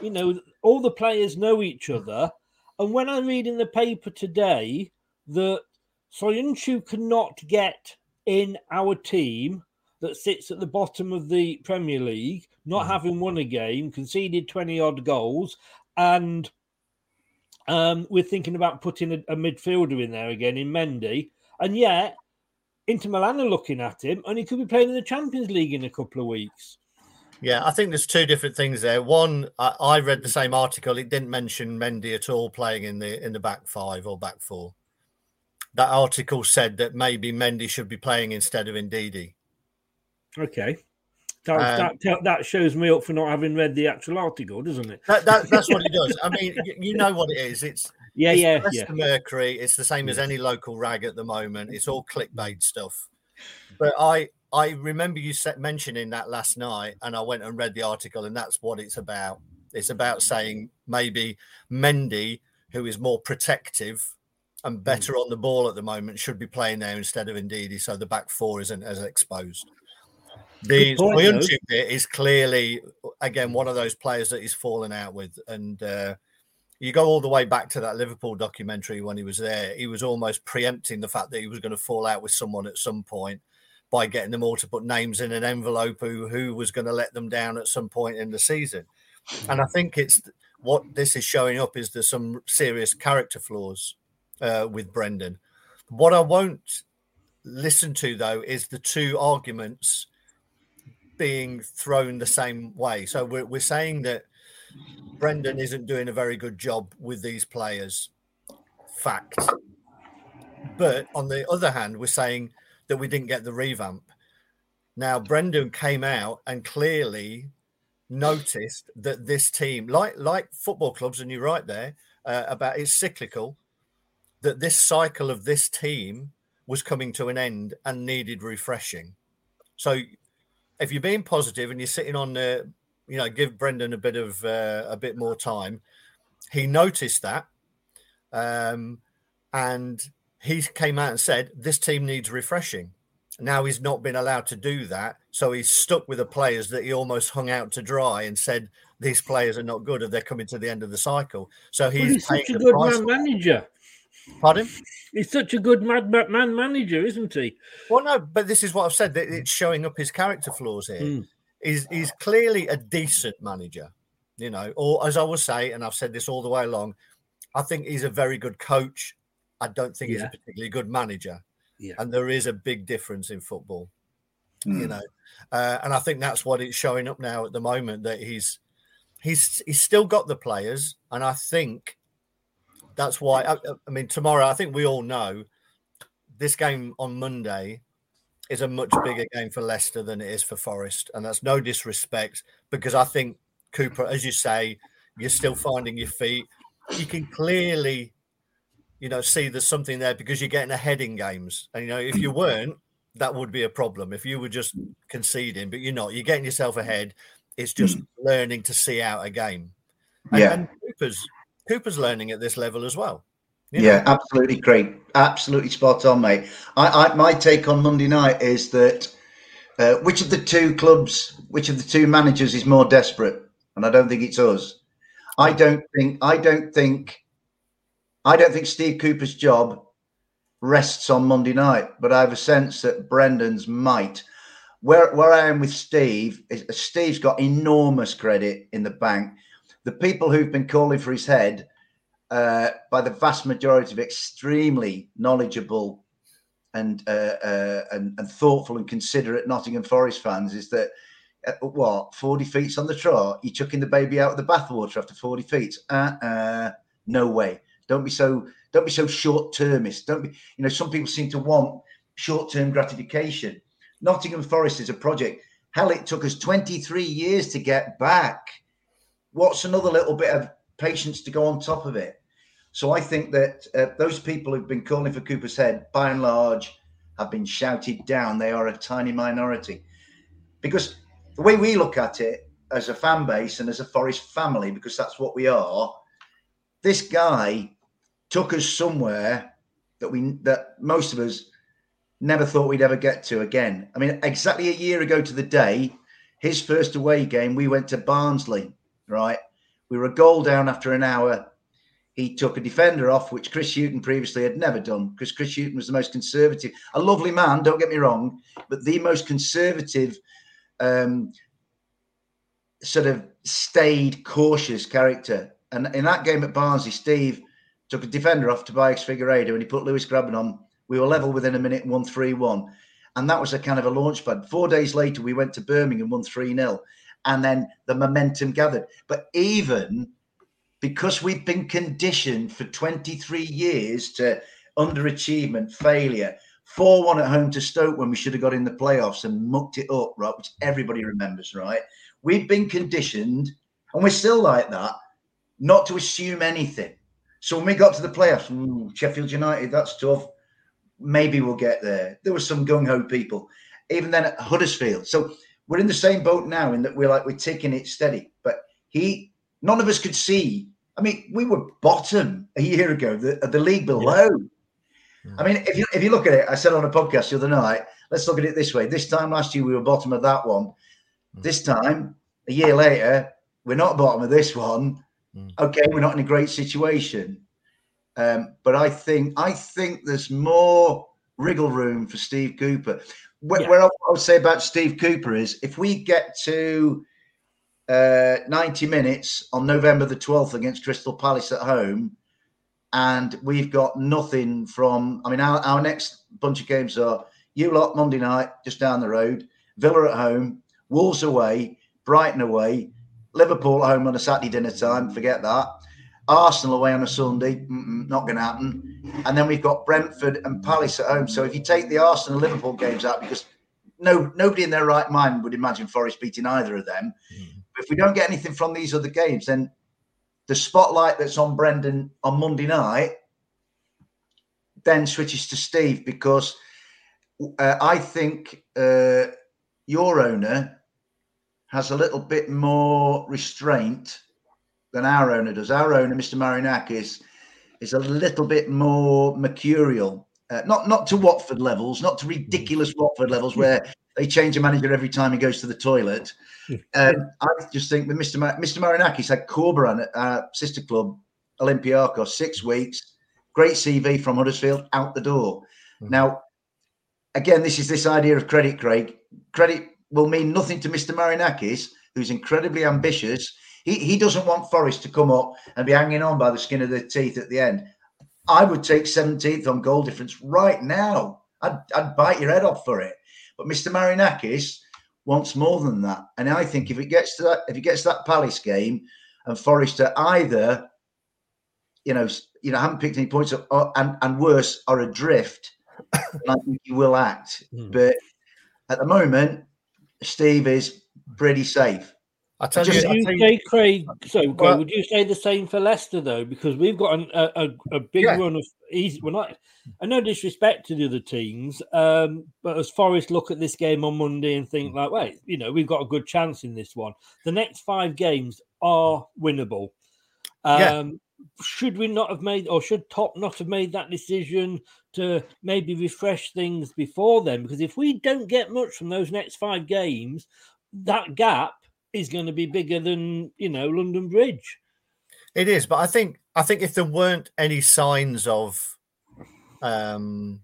[SPEAKER 1] You know, all the players know each other. And when I read in the paper today that Soyuncu cannot get in our team that sits at the bottom of the Premier League, not mm. having won a game, conceded 20 odd goals, and um, we're thinking about putting a, a, midfielder in there again in Mendy. And yet, Inter Milan are looking at him, and he could be playing in the Champions League in a couple of weeks.
[SPEAKER 4] Yeah, I think there's two different things there. One, I, I read the same article; it didn't mention Mendy at all playing in the in the back five or back four. That article said that maybe Mendy should be playing instead of Ndidi.
[SPEAKER 1] Okay. That, um, that, that, shows me up for not having read the actual article, doesn't it?
[SPEAKER 4] That, that, that's what it does. [LAUGHS] I mean, you know what it is. It's
[SPEAKER 1] yeah,
[SPEAKER 4] it's
[SPEAKER 1] yeah,
[SPEAKER 4] yeah. Mercury. It's the same as any local rag at the moment. It's all clickbait stuff. [LAUGHS] But I I remember you set, mentioning that last night, and I went and read the article, and that's what it's about. It's about saying maybe Mendy, who is more protective and better mm. on the ball at the moment, should be playing there instead of Ndidi, so the back four isn't as exposed. The Soyuncu bit is clearly again one of those players that he's fallen out with, and uh, you go all the way back to that Liverpool documentary when he was there. He was almost preempting the fact that he was going to fall out with someone at some point by getting them all to put names in an envelope who who was going to let them down at some point in the season. And I think it's what this is showing up is there's some serious character flaws uh, with Brendan. What I won't listen to though is the two arguments being thrown the same way. So we're, we're saying that Brendan isn't doing a very good job with these players. Fact. But on the other hand, we're saying that we didn't get the revamp. Now, Brendan came out and clearly noticed that this team, like like football clubs, and you're right there uh, about it's cyclical, that this cycle of this team was coming to an end and needed refreshing. So if you're being positive and you're sitting on the you know, give Brendan a bit of uh, a bit more time. He noticed that, um, and he came out and said this team needs refreshing. Now he's not been allowed to do that, so he's stuck with the players that he almost hung out to dry and said these players are not good, and they're coming to the end of the cycle. So he's,
[SPEAKER 1] he's such a good man manager.
[SPEAKER 4] Pardon?
[SPEAKER 1] He's such a good man, man manager, isn't he?
[SPEAKER 4] Well, no, but this is what I've said. That it's showing up his character flaws here. Mm. He's, he's clearly a decent manager, you know, or as I will say, and I've said this all the way along, I think he's a very good coach. I don't think yeah. he's a particularly good manager.
[SPEAKER 1] Yeah.
[SPEAKER 4] And there is a big difference in football, mm. you
[SPEAKER 5] Hmm.
[SPEAKER 4] know. Uh, and I think that's what it's showing up now at the moment that he's he's he's still got the players, and I think that's why. I, I mean, tomorrow I think we all know this game on Monday is a much bigger game for Leicester than it is for Forest, and that's no disrespect because I think Cooper, as you say, you're still finding your feet. You can clearly, you know, see there's something there because you're getting ahead in games, and you know if you weren't, that would be a problem. If you were just conceding, but you're not, you're getting yourself ahead. It's just hmm. learning to see out a game. And,
[SPEAKER 5] Yeah.
[SPEAKER 4] and Cooper's Cooper's learning at this level as well. you
[SPEAKER 5] Yeah,
[SPEAKER 4] know?
[SPEAKER 5] absolutely great. Absolutely spot on, mate. I, I my take on Monday night is that uh, which of the two clubs, which of the two managers is more desperate? And I don't think it's us. I don't think. I don't think. I don't think Steve Cooper's job rests on Monday night, but I have a sense that Brendan's might. Where where I am with Steve is Steve's got enormous credit in the bank. The people who've been calling for his head uh, by the vast majority of extremely knowledgeable and, uh, uh, and and thoughtful and considerate Nottingham Forest fans is that uh, what forty feet on the trot, You're chucking the baby out of the bathwater after forty feet? Uh, no way. Don't be so. Don't be so short termist. Don't be. You know, some people seem to want short term gratification. Nottingham Forest is a project. Hell, it took us twenty three years to get back. What's another little bit of patience to go on top of it? So I think that uh, those people who've been calling for Cooper's head, by and large, have been shouted down. They are a tiny minority. Because the way we look at it as a fan base and as a Forest family, because that's what we are, this guy took us somewhere that we that most of us never thought we'd ever get to again. I mean, exactly a year ago to the day, his first away game, we went to Barnsley, right? We were a goal down after an hour. He took a defender off, which Chris Hughton previously had never done, because Chris Hughton was the most conservative, a lovely man, don't get me wrong, but the most conservative, um, sort of staid, cautious character. And in that game at Barnsley, Steve took a defender off Tobias Figueiredo and he put Lewis Grabban on. We were level within a minute, 1 3 1. And that was a kind of a launch pad. Four days later, we went to Birmingham, won 3 0. And then the momentum gathered. But even because we've been conditioned for 23 years to underachievement, failure, 4 1 at home to Stoke when we should have got in the playoffs and mucked it up, right? Which everybody remembers, right? We've been conditioned, and we're still like that, not to assume anything. So when we got to the playoffs, ooh, Sheffield United, that's tough. Maybe we'll get there. There were some gung ho people, even then at Huddersfield. So we're in the same boat now in that we're like we're taking it steady. But he, none of us could see. I mean, we were bottom a year ago, the the league below. I mean, if you if you look at it, I said on a podcast the other night. Let's look at it this way. This time last year, we were bottom of that one. This time, a year later, we're not bottom of this one. Okay, we're not in a great situation. Um, but I think I think there's more wriggle room for Steve Cooper. Where,
[SPEAKER 1] Yeah.
[SPEAKER 5] where I, I would say about Steve Cooper is if we get to uh, 90 minutes on November the 12th against Crystal Palace at home, and we've got nothing from. I mean, our, our next bunch of games are you lot Monday night, just down the road, Villa at home, Wolves away, Brighton away, Liverpool at home on a Saturday dinner time. Forget that. Arsenal away on a Sunday, not going to happen. And then we've got Brentford and Palace at home. So if you take the Arsenal and Liverpool games out, because no nobody in their right mind would imagine Forest beating either of them. But if we don't get anything from these other games, then the spotlight that's on Brendan on Monday night then switches to Steve because uh, I think uh, your owner has a little bit more restraint than our owner does. Our owner, Mr. Marinakis, is a little bit more mercurial. Uh, not not to Watford levels, not to ridiculous Watford levels where they change a manager every time he goes to the toilet. [LAUGHS] Um, I just think with Mr. Mar- Mr. Marinakis had Corberan at our sister club Olympiacos six weeks, great CV from Huddersfield out the door. Now, again, this is this idea of credit, Craig. Credit will mean nothing to Mr. Marinakis, who's incredibly ambitious. He, he doesn't want Forest to come up and be hanging on by the skin of their teeth at the end. I would take 17th on goal difference right now. I'd, I'd bite your head off for it. But Mr. Marinakis wants more than that. And I think if it gets to that, if it gets to that Palace game and Forest are either, you know, you know, haven't picked any points up or, and, and worse, are adrift, [COUGHS] I think he will act. Hmm. But at the moment, Steve is pretty safe.
[SPEAKER 4] I tell
[SPEAKER 5] just-
[SPEAKER 4] you,
[SPEAKER 1] Would
[SPEAKER 4] I
[SPEAKER 1] you
[SPEAKER 4] tell you
[SPEAKER 1] say, Craig? So, Craig,
[SPEAKER 4] Well-
[SPEAKER 1] would you say the same for Leicester though? Because we've got an, a, a a big
[SPEAKER 4] Yeah.
[SPEAKER 1] run of easy. We're not. I no disrespect to the other teams, um, but as Forest look at this game on Monday and think like, wait, you know, we've got a good chance in this one. The next five games are winnable. Um,
[SPEAKER 4] Yeah.
[SPEAKER 1] Should we not have made, or should Top not have made that decision to maybe refresh things before then? Because if we don't get much from those next five games, that gap is going to be bigger than you know London Bridge.
[SPEAKER 4] It is, but I think I think if there weren't any signs of um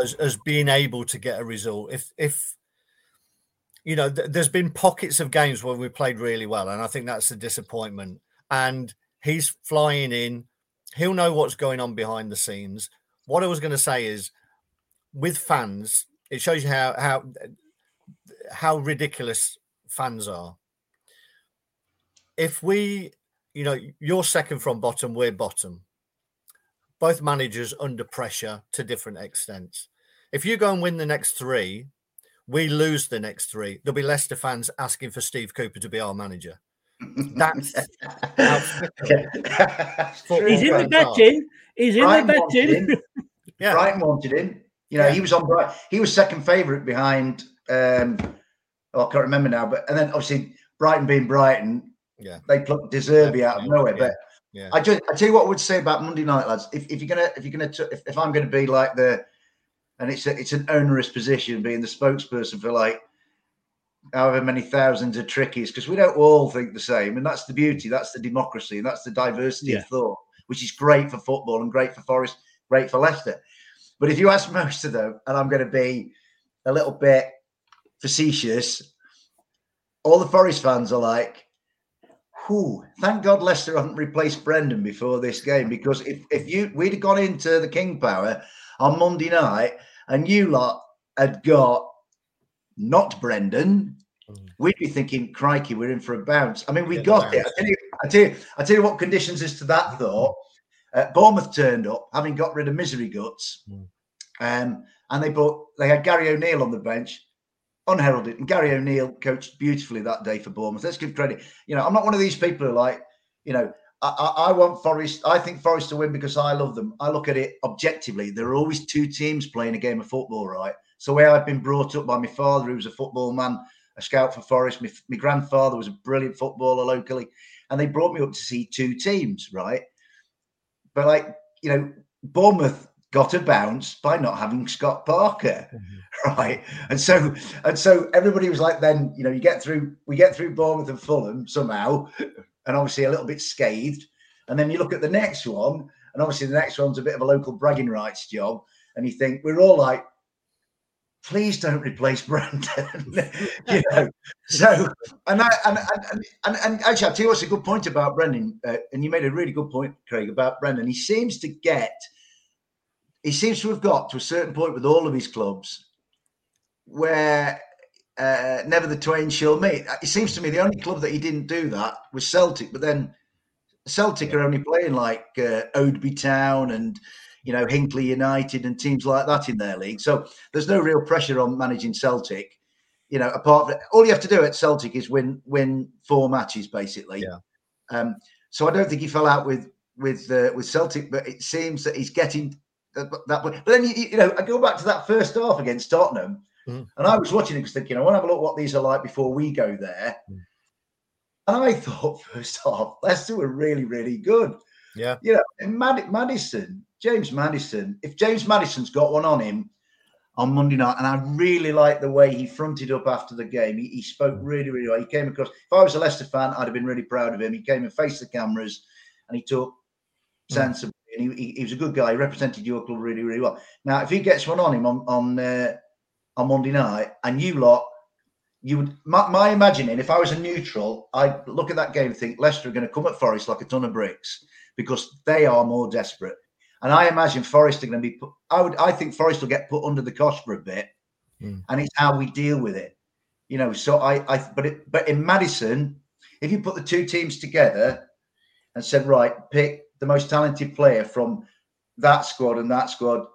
[SPEAKER 4] as as being able to get a result, if if you know, th- there's been pockets of games where we played really well, and I think that's a disappointment. And he's flying in; he'll know what's going on behind the scenes. What I was going to say is, with fans, it shows you how how how ridiculous fans are. If we, you know, you're second from bottom, we're bottom. Both managers under pressure to different extents. If you go and win the next three, we lose the next three. There'll be Leicester fans asking for Steve Cooper to be our manager. That's how [LAUGHS]
[SPEAKER 1] He's in the betting. He's in
[SPEAKER 5] Brighton
[SPEAKER 1] the betting.
[SPEAKER 5] him. [LAUGHS]
[SPEAKER 4] Yeah.
[SPEAKER 5] Brighton wanted him. You know,
[SPEAKER 4] Yeah.
[SPEAKER 5] he was on Brighton. He was second favourite behind. um oh, I can't remember now, but and then obviously Brighton being Brighton,
[SPEAKER 4] Yeah.
[SPEAKER 5] they plucked De Zerbi out of nowhere.
[SPEAKER 4] Yeah.
[SPEAKER 5] But
[SPEAKER 4] Yeah.
[SPEAKER 5] I just I tell you what I would say about Monday night, lads. If, if you're gonna if you're gonna t- if, if I'm gonna be like the and it's a, it's an onerous position being the spokesperson for like however many thousands of trickies because we don't all think the same and that's the beauty that's the democracy and that's the diversity
[SPEAKER 1] Yeah.
[SPEAKER 5] of thought which is great for football and great for Forest great for Leicester but if you ask [LAUGHS] most of them and I'm going to be a little bit facetious all the Forest fans are like Whew, thank God Leicester haven't replaced Brendan before this game because if, if you we'd have gone into the King Power on Monday night and you lot had got not Brendan, we'd be thinking, crikey, we're in for a bounce. I mean, we got it. I tell you, I tell you, I tell you what conditions is to that thought. Uh, Bournemouth turned up, having got rid of misery guts, um, and they brought they had Gary O'Neill on the bench, unheralded, and Gary O'Neill coached beautifully that day for Bournemouth. Let's give credit. You know, I'm not one of these people who like, you know, I, I, I want Forest. I think Forest to win because I love them. I look at it objectively. There are always two teams playing a game of football, right? So where I've been brought up by my father, who was a football man, a scout for Forest. My, my grandfather was a brilliant footballer locally, and they brought me up to see two teams, right? But like, you know, Bournemouth got a bounce by not having Scott Parker, [LAUGHS] right? And so, and so everybody was like, then you know, you get through, we get through Bournemouth and Fulham somehow, and obviously a little bit scathed. And then you look at the next one, and obviously the next one's a bit of a local bragging rights job, and you think we're all like, please don't replace Brandon, [LAUGHS] you know. So, and I and and, and, and actually, I'll tell you what's a good point about Brendan, uh, and you made a really good point, Craig, about Brendan. He seems to get, he seems to have got to a certain point with all of his clubs where uh, never the twain shall meet. It seems to me the only club that he didn't do that was Celtic, but then Celtic are only playing like uh, Oadby Town and you know Hinckley United and teams like that in their league. So there's no real pressure on managing Celtic. You know, apart from all you have to do at Celtic is win win four matches basically.
[SPEAKER 4] Yeah.
[SPEAKER 5] Um, so I don't think he fell out with with uh, with Celtic, but it seems that he's getting that. that but then you, you know, I go back to that first half against Tottenham.
[SPEAKER 4] Mm.
[SPEAKER 5] And I was watching it because thinking, I want to have a look what these are like before we go there.
[SPEAKER 4] Mm.
[SPEAKER 5] And I thought [LAUGHS] first half, Leicester were really, really good.
[SPEAKER 4] Yeah.
[SPEAKER 5] You know, and Mad- Maddison, James Maddison, if James Maddison's got one on him on Monday night, and I really like the way he fronted up after the game. He, he spoke really, really well. He came across, if I was a Leicester fan, I'd have been really proud of him. He came and faced the cameras and he took sensibly, and he, he, he was a good guy. He represented your club really, really well. Now, if he gets one on him on on uh, on Monday night, and you lot, you would my, my imagining. If I was a neutral, I'd look at that game and think Leicester are going to come at Forest like a ton of bricks because they are more desperate. And I imagine Forest are going to be put. I would. I think Forest will get put under the cosh for a bit,
[SPEAKER 4] Mm.
[SPEAKER 5] and it's how we deal with it. You know. So I. I. But it. But in Maddison, if you put the two teams together and said, right, pick the most talented player from that squad and that squad,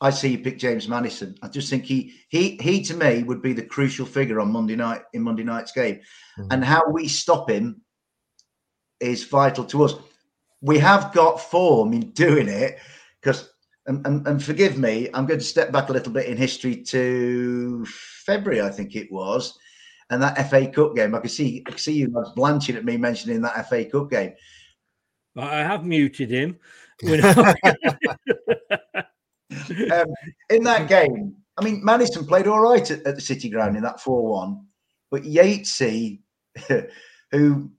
[SPEAKER 5] I see you pick James Maddison. I just think he he he to me would be the crucial figure on Monday night in Monday night's game, hmm. and how we stop him is vital to us. We have got form in doing it because. And, and, and forgive me, I'm going to step back a little bit in history to February, I think it was, and that FA Cup game. I can see, I can see you lads blanching at me mentioning that FA Cup game.
[SPEAKER 1] I have muted him. [LAUGHS]
[SPEAKER 5] um, in that game, I mean, Maddison played all right at, at the City Ground in that 4 1, but Yatesy, [LAUGHS] who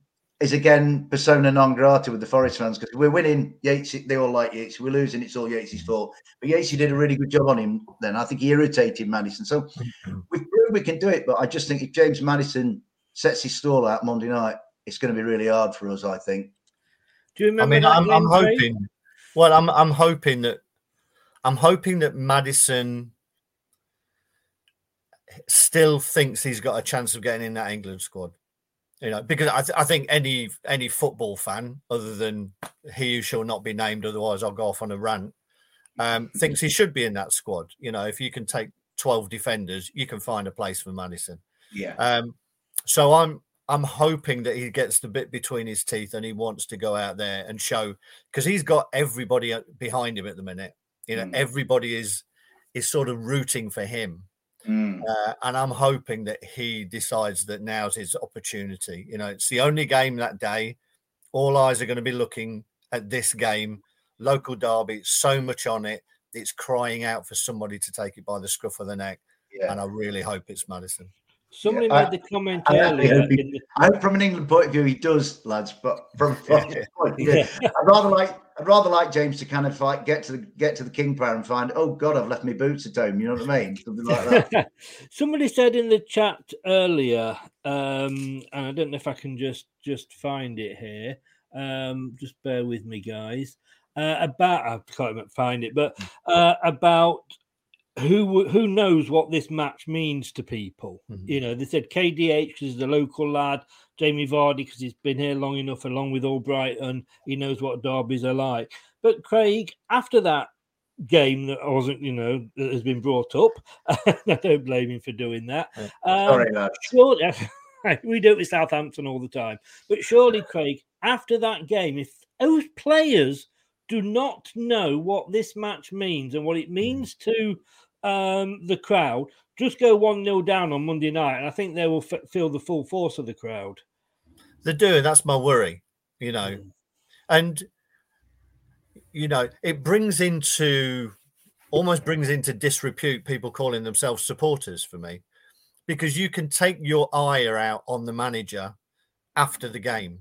[SPEAKER 5] is again persona non grata with the Forest fans because we're winning. Yatesy, they all like Yatesy. We're losing, it's all Yatesy's fault. But Yatesy did a really good job on him then. I think he irritated Maddison. So we've proved we can do it, but I just think if James Maddison sets his stall out Monday night, it's going to be really hard for us, I think.
[SPEAKER 1] Do you
[SPEAKER 4] I mean,
[SPEAKER 1] that
[SPEAKER 4] I'm, I'm
[SPEAKER 1] game, Craig?
[SPEAKER 4] hoping. Well, I'm I'm hoping that I'm hoping that Maddison still thinks he's got a chance of getting in that England squad. You know, because I, th- I think any any football fan, other than he who shall not be named, otherwise I'll go off on a rant, um, thinks he should be in that squad. You know, if you can take twelve defenders, you can find a place for Maddison.
[SPEAKER 5] Yeah.
[SPEAKER 4] Um, so I'm I'm hoping that he gets the bit between his teeth and he wants to go out there and show because he's got everybody uh, behind him at the minute. You know,
[SPEAKER 5] Mm.
[SPEAKER 4] everybody is is sort of rooting for him,
[SPEAKER 5] Mm.
[SPEAKER 4] uh, and I'm hoping that he decides that now's his opportunity. You know, it's the only game that day. All eyes are going to be looking at this game, local derby. So much on it. It's crying out for somebody to take it by the scruff of the neck,
[SPEAKER 5] Yeah.
[SPEAKER 4] and I really hope it's Maddison.
[SPEAKER 1] Somebody
[SPEAKER 5] I-
[SPEAKER 1] made the comment
[SPEAKER 5] I
[SPEAKER 1] earlier.
[SPEAKER 5] I hope from an England point of view he does, lads. But from a point of view,
[SPEAKER 1] Yeah.
[SPEAKER 5] I'd rather like I'd rather like James to kind of like get to the get to the King Power and find, oh God, I've left my boots at home. You know what I mean? Something like that. [LAUGHS]
[SPEAKER 1] Somebody said in the chat earlier, um, and I don't know if I can just just find it here. Um, just bear with me, guys. Uh, about I can't even find it, but uh, about who who knows what this match means to people. You know, they said KDH because he's the local lad, Jamie Vardy because he's been here long enough, along with Albrighton, he knows what derbies are like. But Craig, after that game that wasn't, you know, that has been brought up, [LAUGHS] I don't blame him for doing that. Um,
[SPEAKER 5] Sorry, lads.
[SPEAKER 1] surely, [LAUGHS] we do it with Southampton all the time. But surely, Craig, after that game, if those players do not know what this match means and what it means to um, the crowd, just go 1 0 down on Monday night. And I think they will f- feel the full force of the crowd.
[SPEAKER 4] They do, that's my worry, you know. And you know, it brings into almost brings into disrepute people calling themselves supporters for me. Because you can take your ire out on the manager after the game.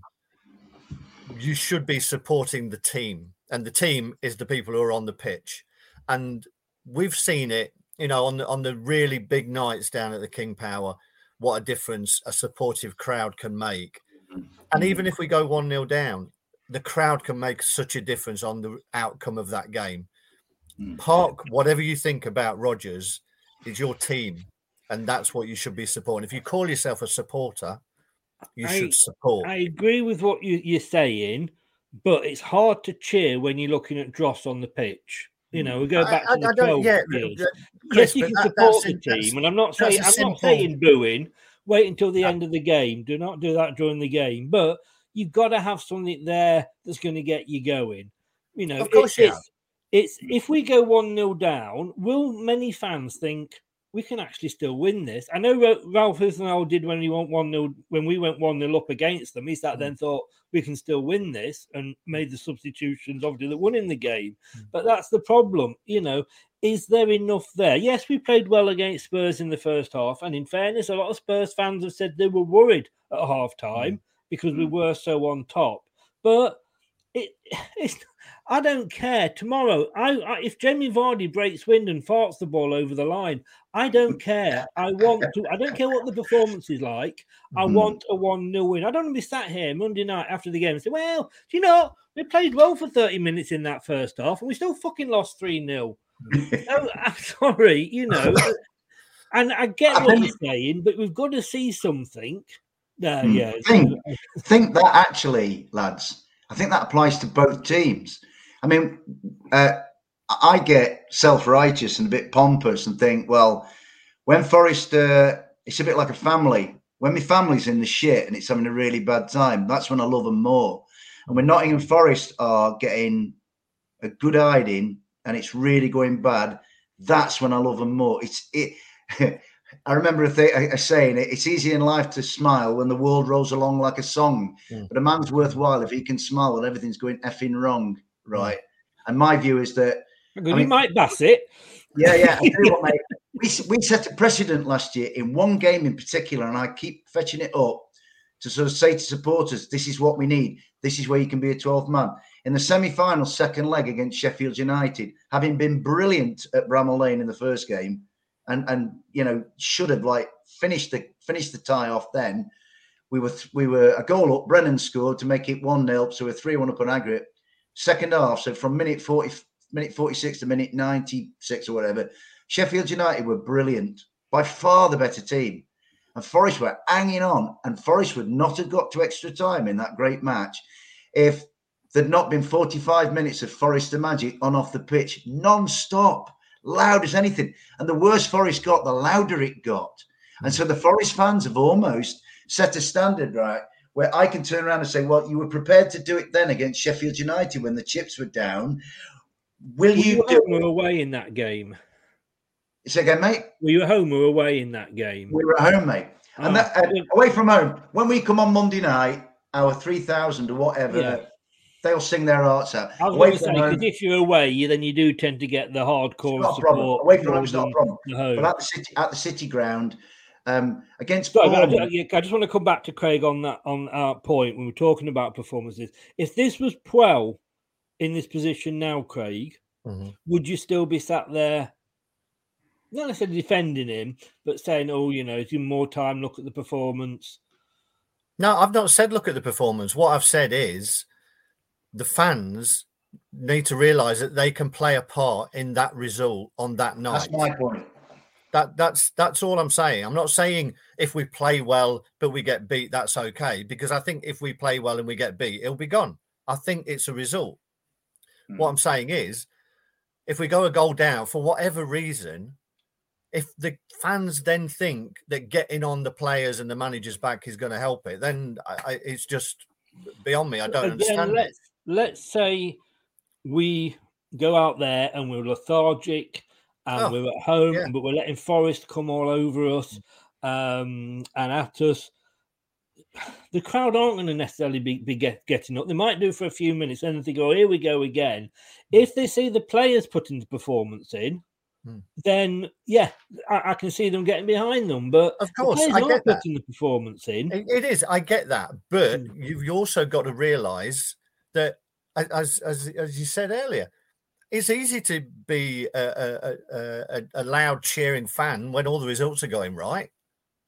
[SPEAKER 4] You should be supporting the team. And the team is the people who are on the pitch. And we've seen it, you know, on the on the really big nights down at the King Power, what a difference a supportive crowd can make. Mm-hmm. And even mm-hmm. if we go 1 0 down, the crowd can make such a difference on the outcome of that game. Mm. Park, whatever you think about Rodgers, is your team. And that's what you should be supporting. If you call yourself a supporter, you
[SPEAKER 1] I-
[SPEAKER 4] should support.
[SPEAKER 1] I agree with what you, you're saying, but it's hard to cheer when you're looking at Dross on the pitch. You know, we go back
[SPEAKER 4] I-
[SPEAKER 1] to the
[SPEAKER 4] I don't-
[SPEAKER 1] 12
[SPEAKER 4] yeah,
[SPEAKER 1] years.
[SPEAKER 4] Chris,
[SPEAKER 1] yes, you can
[SPEAKER 4] that-
[SPEAKER 1] support the team, and I'm not saying I'm not saying booing. Wait until the end of the game. Do not do that during the game. But you've got to have something there that's going to get you going. You know,
[SPEAKER 4] Of course
[SPEAKER 1] it-
[SPEAKER 4] you
[SPEAKER 1] it's, it's if we go one 0 down, will many fans think, we can actually still win this. I know Ralph Hasenhüttl did when he went one 0 when we went one 0 up against them. He sat hmm. there and thought we can still win this and made the substitutions obviously that won in the game. Hmm. But that's the problem, you know. Is there enough there? Yes, we played well against Spurs in the first half, and in fairness, a lot of Spurs fans have said they were worried at half time hmm. because we were so on top. But it, [LAUGHS] it's I don't care. Tomorrow, I, I, if Jamie Vardy breaks wind and farts the ball over the line, I don't care. I want to. I don't care what the performance is like. I
[SPEAKER 5] Mhm.
[SPEAKER 1] want a one 0 win. I don't want to be sat here Monday night after the game and say, "Well, do you know we played well for thirty minutes in that first half, and we still fucking lost three 0 no, I'm sorry, you know. [LAUGHS] and I get
[SPEAKER 5] I
[SPEAKER 1] what
[SPEAKER 5] think-
[SPEAKER 1] you're saying, but we've got to see something.
[SPEAKER 5] Hmm.
[SPEAKER 1] yeah,
[SPEAKER 5] Think, think that actually, lads, I think that applies to both teams. I mean, uh, I get self righteous and a bit pompous and think, well, when Forest, uh, it's a bit like a family. When my family's in the shit and it's having a really bad time, that's when I love them more. And when Nottingham Forest are getting a good hiding and it's really going bad, that's when I love them more. It's it. [LAUGHS] I remember a, th- a saying: "It's easy in life to smile when the world rolls along like a song, hmm. but a man's worthwhile if he can smile when everything's going effing wrong." Hmm. Right. And my view is that
[SPEAKER 1] Good, you might bass it.
[SPEAKER 5] yeah, yeah. I what, mate. [LAUGHS] We, we set a precedent last year in one game in particular, and I keep fetching it up to sort of say to supporters, this is what we need. This is where you can be a 12th man. In the semi final, second leg against Sheffield United, having been brilliant at Bramall Lane in the first game, and and you know should have like finished the finished the tie off then. We were th- we were a goal up. Brennan scored to make it one 0 so we're three one up on aggregate. Second half, so from minute forty minute forty six to minute ninety six or whatever, Sheffield United were brilliant, by far the better team, and Forest were hanging on, and Forest would not have got to extra time in that great match if there'd not been forty five minutes of Forest Magic on off the pitch non-stop loud as anything. And the worse Forest got, the louder it got. And so the Forest fans have almost set a standard, right? Where I can turn around and say, well, you were prepared to do it then against Sheffield United when the chips were down. Will
[SPEAKER 1] Were
[SPEAKER 5] you
[SPEAKER 1] you
[SPEAKER 5] do
[SPEAKER 1] home or away in that game?
[SPEAKER 5] Say again, mate.
[SPEAKER 1] We were you at home or away in that game?
[SPEAKER 5] We were at home, mate. And
[SPEAKER 1] Ah,
[SPEAKER 5] that, uh, away from home, when we come on Monday night, our 3,000 or whatever,
[SPEAKER 1] Yeah.
[SPEAKER 5] They'll sing their hearts out.
[SPEAKER 1] I was
[SPEAKER 5] Away from
[SPEAKER 1] say
[SPEAKER 5] home,
[SPEAKER 1] if you're away, you, then you do tend to get the hardcore
[SPEAKER 5] not a
[SPEAKER 1] support.
[SPEAKER 5] problem. Away from
[SPEAKER 1] more
[SPEAKER 5] home's not a problem.
[SPEAKER 1] home.
[SPEAKER 5] But at the city, at the city ground, um, against
[SPEAKER 1] Sorry, I,
[SPEAKER 5] Bournemouth,
[SPEAKER 1] I just want to come back to Craig on that on our point when we're talking about performances. If this was Puel in this position now, Craig, would you still be sat there, not necessarily defending him, but saying, "Oh, you know, give him more time. Look at the performance."
[SPEAKER 4] No, I've not said look at the performance. What I've said is the fans need to realise that they can play a part in that result on that night.
[SPEAKER 5] that's my point.
[SPEAKER 4] That that's that's all I'm saying. I'm not saying if we play well but we get beat, that's okay. Because I think if we play well and we get beat, it'll be gone. I think it's a result. Hmm. What I'm saying is, if we go a goal down for whatever reason, if the fans then think that getting on the players and the managers back is going to help it, then I, I, it's just beyond me. I don't
[SPEAKER 1] Again,
[SPEAKER 4] understand it.
[SPEAKER 1] let's let's say we go out there and we're lethargic and
[SPEAKER 4] Oh,
[SPEAKER 1] we're at home,
[SPEAKER 4] yeah.
[SPEAKER 1] but we're letting Forest come all over us um, and at us. The crowd aren't going to necessarily be, be get, getting up. They might do for a few minutes and then they go, here we go again. If they see the players putting the performance in,
[SPEAKER 4] Hmm.
[SPEAKER 1] then yeah, I, I can see them getting behind them. But
[SPEAKER 4] Of course, I get that.
[SPEAKER 1] putting the performance in.
[SPEAKER 4] It- it is. I get that, but
[SPEAKER 1] Hmm.
[SPEAKER 4] you've also got to realise that, as as as you said earlier, it's easy to be a, a, a, a, loud cheering fan when all the results are going right.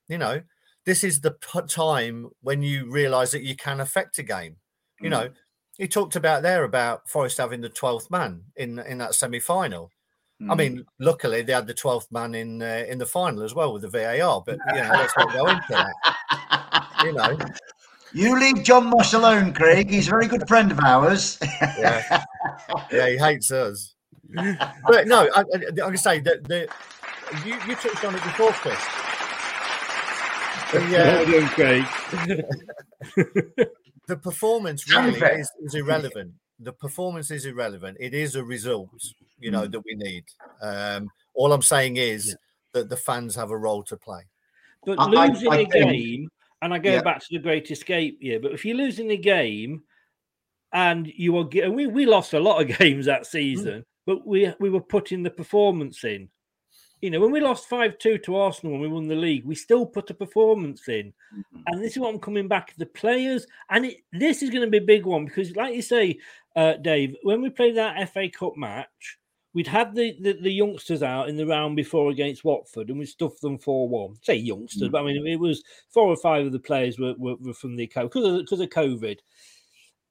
[SPEAKER 4] You know, this is the time when you realise that you can affect a game. You know, he talked about there about Forest having the twelfth man in in that semi final. I
[SPEAKER 5] Mm.
[SPEAKER 4] mean, luckily they had the twelfth man in uh, in the final as well with the VAR. But you know, let's not go into that. You know,
[SPEAKER 5] You leave John Moss alone, Craig. He's a very good friend of ours.
[SPEAKER 4] yeah, yeah, he hates us. But no, I, I, like I say that the you, you touched on it before, Chris. The, uh,
[SPEAKER 1] Craig. [LAUGHS]
[SPEAKER 4] the performance really is, is irrelevant. The performance is irrelevant. It is a result, you know,
[SPEAKER 1] Mm.
[SPEAKER 4] that we need. Um, all I'm saying is that the fans have a role to play.
[SPEAKER 1] But
[SPEAKER 5] I-
[SPEAKER 1] losing
[SPEAKER 5] I
[SPEAKER 1] a
[SPEAKER 5] think-
[SPEAKER 1] game, and I go
[SPEAKER 5] Yeah.
[SPEAKER 1] back to the Great Escape year. But if you're losing a game, and you are, ge- and we we lost a lot of [LAUGHS] games that season, but we we were putting the performance in. You know, when we lost five two to Arsenal when we won the league, we still put a performance in, and this is what I'm coming back. The players, and it, this is going to be a big one because, like you say, uh, Dave, when we played that FA Cup match, we'd had the, the, the youngsters out in the round before against Watford, and we stuffed them four one. Say youngsters, mm. but I mean it was four or five of the players were, were, were from the because of because of COVID.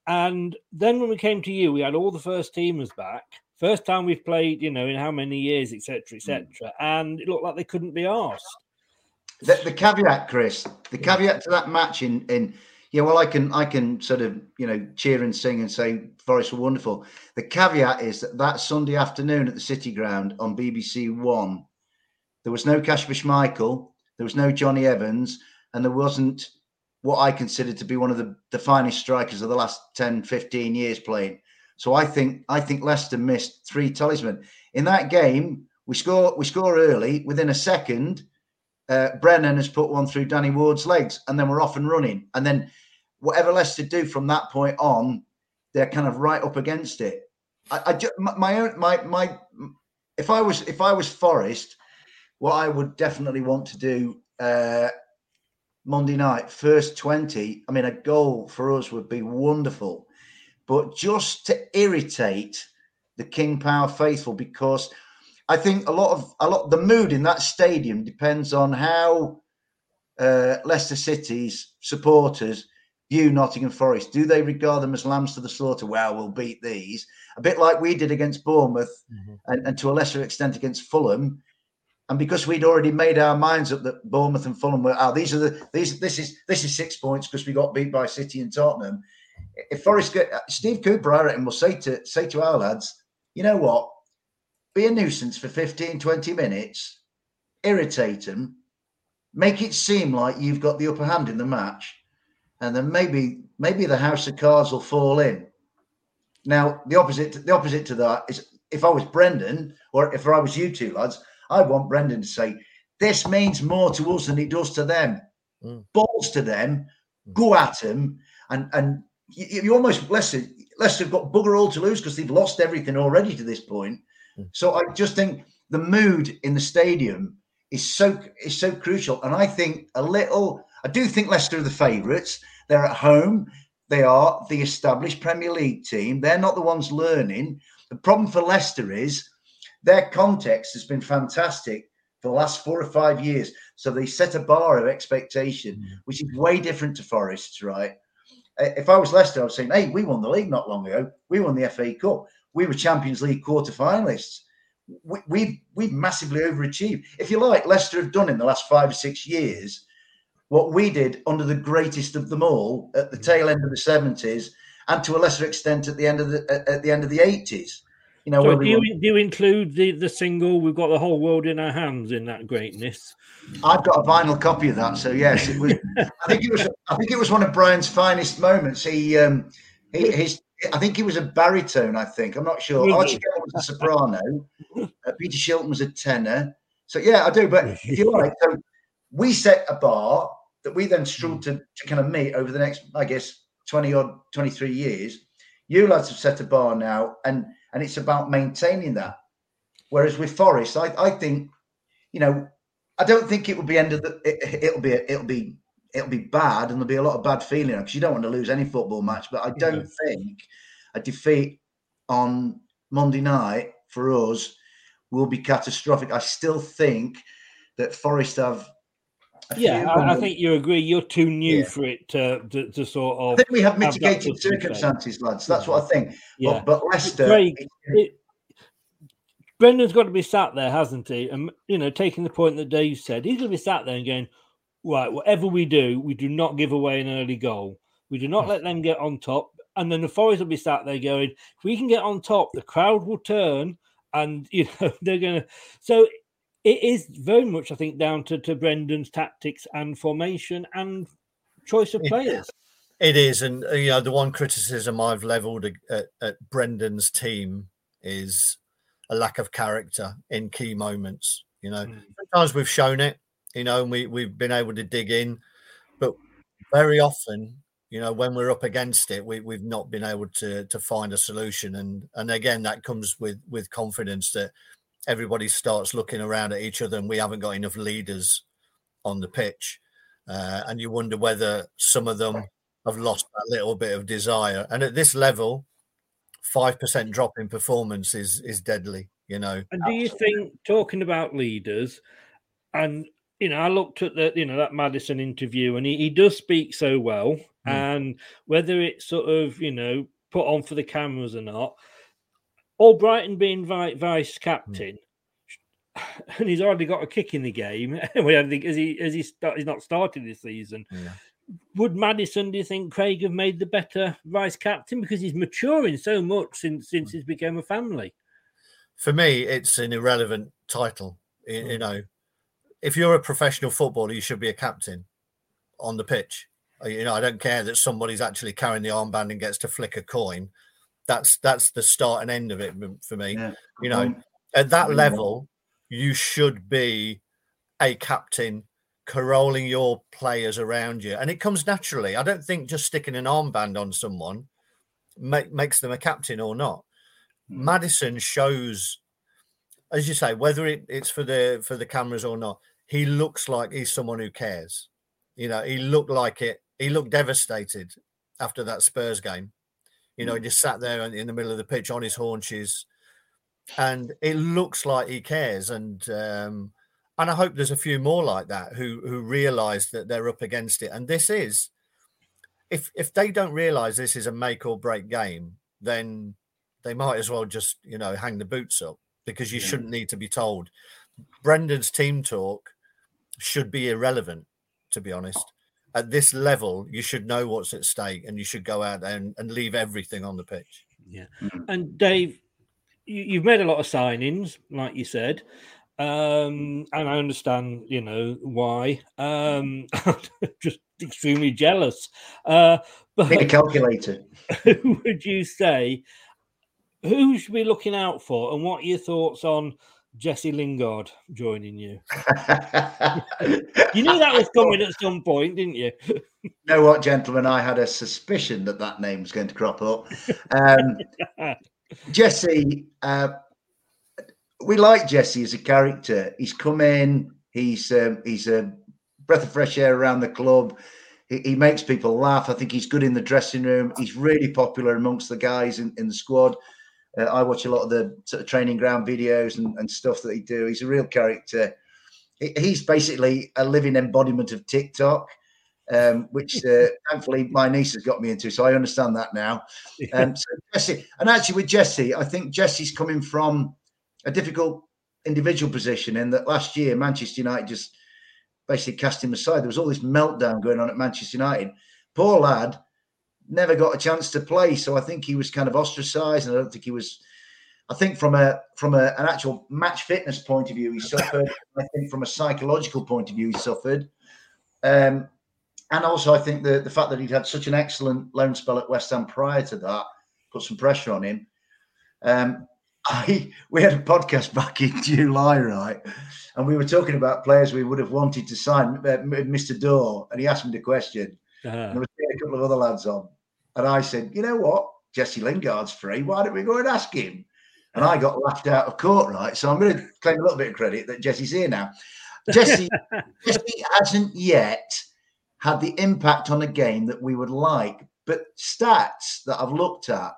[SPEAKER 1] And then when we came to you, we had all the first teamers back. First time we've played, you know, in how many years, etc., etc. Mm. And it looked like they couldn't be asked.
[SPEAKER 5] The, the caveat, Chris, the caveat to that match in in yeah, well, I can I can sort of you know cheer and sing and say Forest were wonderful. The caveat is that that Sunday afternoon at the City Ground on BBC One, there was no Kasper Schmeichel, there was no Jonny Evans, and there wasn't what I consider to be one of the, the finest strikers of the last 10, 15 years playing. So I think I think Leicester missed three talisman in that game. We score we score early within a second uh, Brennan has put one through Danny Ward's legs, and then we're off and running. And then whatever Leicester do from that point on, they're kind of right up against it. I, I ju- my, my own my my if I was if I was Forest, what I would definitely want to do uh, Monday night, first twenty. I mean, a goal for us would be wonderful, but just to irritate the King Power faithful because I think a lot of a lot the mood in that stadium depends on how uh, Leicester City's supporters view Nottingham Forest. Do they regard them as lambs to the slaughter? Well, we'll beat these a bit like we did against Bournemouth, mm-hmm. and, and to a lesser extent against Fulham. And because we'd already made our minds up that Bournemouth and Fulham were, oh, these are the these this is this is six points because we got beat by City and Tottenham. If Forest get uh, Steve Cooper, I reckon, will say to say to our lads, you know what, be a nuisance for 15, 20 minutes, irritate them, make it seem like you've got the upper hand in the match, and then maybe maybe the house of cards will fall in. Now, the opposite the opposite to that is if I was Brendan or if I was you two lads, I want Brendan to say, This means more to us than it does to them. Mm. Balls to them, mm. go at them, and and you, you almost Leicester Leicester have got bugger all to lose because they've lost everything already to this point. Mm. So I just think the mood in the stadium is so is so crucial, and I think a little. I do think Leicester are the favourites. They're at home. They are the established Premier League team. They're not the ones learning. The problem for Leicester is their context has been fantastic for the last four or five years. So they set a bar of expectation, mm. which is way different to Forest's, right? If I was Leicester, I was saying, hey, we won the league not long ago. We won the FA Cup. We were Champions League quarter finalists. We, we've, we've massively overachieved. If you like, Leicester have done in the last five or six years what we did under the greatest of them all at the tail end of the 70s and to a lesser extent at the end of the at, the end of the 80s. You know,
[SPEAKER 1] so do
[SPEAKER 5] we
[SPEAKER 1] you, do you include the, the single "We've Got the Whole World in Our Hands" in that greatness?
[SPEAKER 5] I've got a vinyl copy of that. So yes, it was. [LAUGHS] I think it was. I think it was one of Brian's finest moments. He, um, he, his. I think he was a baritone. I think I'm not sure. Archie Bell was a soprano. Uh, Peter Shilton was a tenor. So yeah, I do. But [LAUGHS] if you like, so we set a bar that we then struggled mm. to, to kind of meet over the next, I guess, twenty odd, twenty three years. You lads have set a bar now, and and it's about maintaining that. Whereas with Forest, I, I think, you know, I don't think it will be end of the. It, it'll be it'll be it'll be bad, and there'll be a lot of bad feeling because you don't want to lose any football match. But I don't think a defeat on Monday night for us will be catastrophic. I still think that Forest have.
[SPEAKER 1] Yeah, I, I think you agree. You're too new
[SPEAKER 5] Yeah.
[SPEAKER 1] for it to, to, to sort of.
[SPEAKER 5] I think we have mitigated
[SPEAKER 1] thing.
[SPEAKER 5] circumstances, lads. That's what I think.
[SPEAKER 1] Yeah.
[SPEAKER 5] But, but Leicester,
[SPEAKER 1] Craig, it- Brendan's got to be sat there, hasn't he? And you know, taking the point that Dave said, he's going to be sat there and going, right, whatever we do, we do not give away an early goal. We do not let them get on top. And then the Forest will be sat there going, if we can get on top, the crowd will turn, and [LAUGHS] you know they're going to. So it is very much, I think, down to, to Brendan's tactics and formation and choice of players.
[SPEAKER 4] It is, and uh, you know the one criticism I've levelled at, at, at Brendan's team is a lack of character in key moments. You know, mm. sometimes we've shown it, you know, and we we've been able to dig in, but very often, you know, when we're up against it, we we've not been able to to find a solution. And and again, that comes with with confidence that everybody starts looking around at each other, and we haven't got enough leaders on the pitch. Uh, and you wonder whether some of them have lost that little bit of desire. And at this level, five percent drop in performance is is deadly. You know.
[SPEAKER 1] And do you think talking about leaders, and you know, I looked at the you know that Maddison interview, and he, he does speak so well, mm. and whether it's sort of you know put on for the cameras or not, Albrighton being vice captain. Mm [SIGHS] and he's already got a kick in the game. [LAUGHS] we I think as he as he start, he's not started this season. Yeah would Maddison, do you think Craig have made the better vice captain because he's maturing so much since since he's become a family?
[SPEAKER 4] For me, it's an irrelevant title. You, you know, if you're a professional footballer, you should be a captain on the pitch. Uh, you know, I don't care that somebody's actually carrying the armband and gets to flick a coin. That's that's the start and end of it for me. Yeah. You know, at that level, you should be a captain caroling your players around you, and it comes naturally. I don't think just sticking an armband on someone make, makes them a captain or not. Mm. Maddison shows, as you say, whether it, it's for the for the cameras or not. He looks like he's someone who cares. You know, he looked like it. He looked devastated after that Spurs game. You know, mm. he just sat there in the middle of the pitch on his haunches, and it looks like he cares. And um, and I hope there's a few more like that who who realise that they're up against it. And this is, if if they don't realise this is a make or break game, then they might as well just you know hang the boots up because you yeah. shouldn't need to be told. Brendan's team talk should be irrelevant, to be honest. At this level, you should know what's at stake and you should go out there and, and leave everything on the pitch.
[SPEAKER 1] Yeah. Mm-hmm. And Dave, you, you've made a lot of signings, like you said. Um, and I understand, you know, why. Um, [LAUGHS] just extremely jealous. Uh,
[SPEAKER 5] but Make a calculator. [LAUGHS]
[SPEAKER 1] Who would you say? Who should be looking out for, and what are your thoughts on Jesse Lingard joining you? [LAUGHS] you knew that was coming at some point, didn't you? [LAUGHS]
[SPEAKER 5] you know what, gentlemen? I had a suspicion that that name was going to crop up. Um, [LAUGHS] Jesse, uh, we like Jesse as a character. He's come in. He's um, he's a breath of fresh air around the club. He, he, makes people laugh. I think he's good in the dressing room. He's really popular amongst the guys in, in the squad. Uh, I watch a lot of the sort of training ground videos and, and stuff that he do. He's a real character. He, he's basically a living embodiment of TikTok, um, which uh, [LAUGHS] thankfully my niece has got me into. So I understand that now. Um, so Jesse, and actually with Jesse, I think Jesse's coming from a difficult individual position in that last year Manchester United just basically cast him aside. There was all this meltdown going on at Manchester United. Poor lad never got a chance to play, so I think he was kind of ostracised, and I don't think he was. I think from a from a, an actual match fitness point of view, he suffered. I think from a psychological point of view, he suffered. Um, and also, I think the the fact that he'd had such an excellent loan spell at West Ham prior to that put some pressure on him. Um, I we had a podcast back in [LAUGHS] July, right? And we were talking about players we would have wanted to sign. Uh, Mr. Dore, and he asked me the question. Uh-huh. And there was a couple of other lads on, and I said, "You know what? Jesse Lingard's free. Why don't we go and ask him?" And I got laughed out of court, right? So I'm going to claim a little bit of credit that Jesse's here now. [LAUGHS] Jesse, Jesse hasn't yet had the impact on a game that we would like, but stats that I've looked at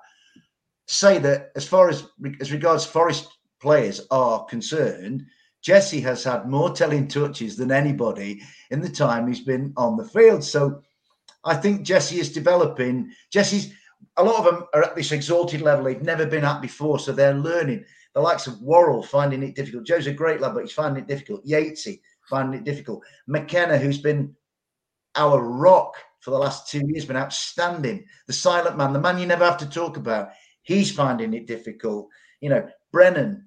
[SPEAKER 5] say that as far as as regards Forest players are concerned, Jesse has had more telling touches than anybody in the time he's been on the field. So I think Jesse is developing. Jesse's a lot of them are at this exalted level they've never been at before, so they're learning. The likes of Worrall finding it difficult. Joe's a great lad, but he's finding it difficult. Yatesy finding it difficult. McKenna, who's been our rock for the last two years, been outstanding. The silent man, the man you never have to talk about. He's finding it difficult. You know, Brennan.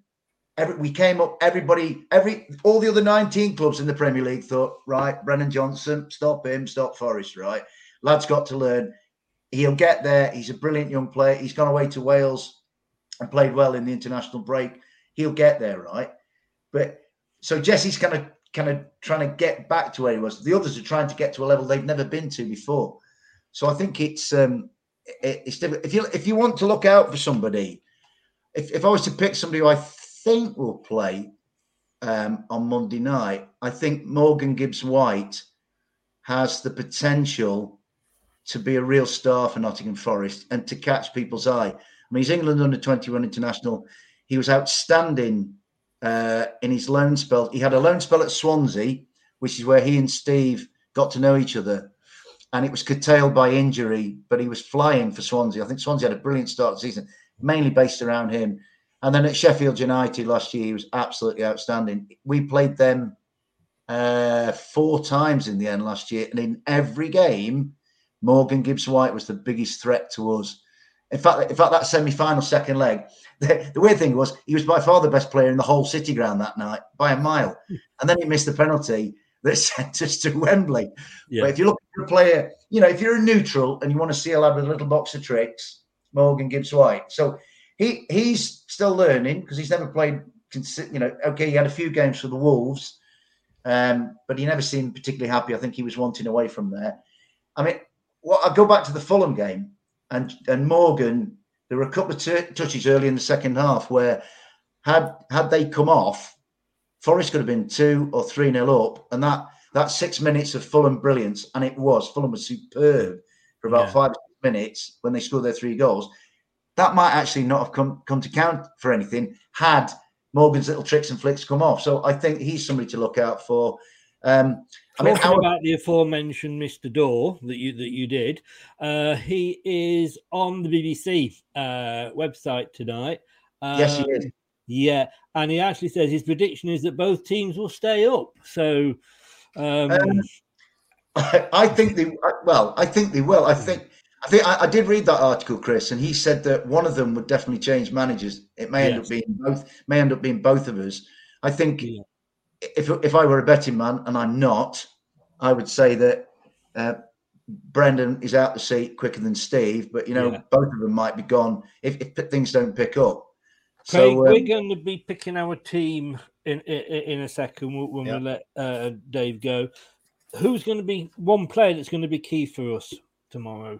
[SPEAKER 5] Every, we came up. Everybody, every all the other 19 clubs in the Premier League thought, right, Brennan Johnson, stop him, stop Forest, Right, lad's got to learn. He'll get there. He's a brilliant young player. He's gone away to Wales and played well in the international break. He'll get there, right? But so Jesse's kind of kind of trying to get back to where he was. The others are trying to get to a level they've never been to before. So I think it's um, it, it's. If you if you want to look out for somebody, if, if I was to pick somebody who I think will play um, on Monday night, I think Morgan Gibbs White has the potential to be a real star for Nottingham Forest and to catch people's eye. I mean, he's England under 21 international. He was outstanding uh, in his loan spell. He had a loan spell at Swansea, which is where he and Steve got to know each other. And it was curtailed by injury, but he was flying for Swansea. I think Swansea had a brilliant start season, mainly based around him. And then at Sheffield United last year, he was absolutely outstanding. We played them uh, four times in the end last year, and in every game, Morgan Gibbs White was the biggest threat to us. In fact, in fact, that semi-final second leg, [LAUGHS] the, the, weird thing was he was by far the best player in the whole city ground that night by a mile, [LAUGHS] and then he missed the penalty that [LAUGHS] sent us to Wembley. Yeah. But if you look at a player, you know, if you're a neutral and you want to see a lad with a little box of tricks, Morgan Gibbs White. So he he's still learning because he's never played. You know, okay, he had a few games for the Wolves, um, but he never seemed particularly happy. I think he was wanting away from there. I mean, well, I go back to the Fulham game and and Morgan. There were a couple of t- touches early in the second half where had had they come off, Forest could have been two or three nil up, and that that six minutes of Fulham brilliance, and it was Fulham was superb for about yeah. five minutes when they scored their three goals. That might actually not have come come to count for anything had Morgan's little tricks and flicks come off. So I think he's somebody to look out for. Um,
[SPEAKER 1] I mean, Talking about the aforementioned Mr. Dore that you that you did, uh, he is on the BBC uh, website tonight.
[SPEAKER 5] Um, yes, he is.
[SPEAKER 1] Yeah, and he actually says his prediction is that both teams will stay up. So, um, um,
[SPEAKER 5] I, [LAUGHS] I, think they well. I think they will. I think I think I, I, did read that article, Chris, and he said that one of them would definitely change managers. It may yes. end up being both. May end up being both of us. I think yeah. If if I were a betting man, and I'm not, I would say that uh, Brendan is out the seat quicker than Steve. But you know, yeah. both of them might be gone if, if things don't pick up.
[SPEAKER 1] Craig, so, um, we're going to be picking our team in in, in a second when yeah. we let uh, Dave go. Who's going to be one player that's going to be key for us tomorrow?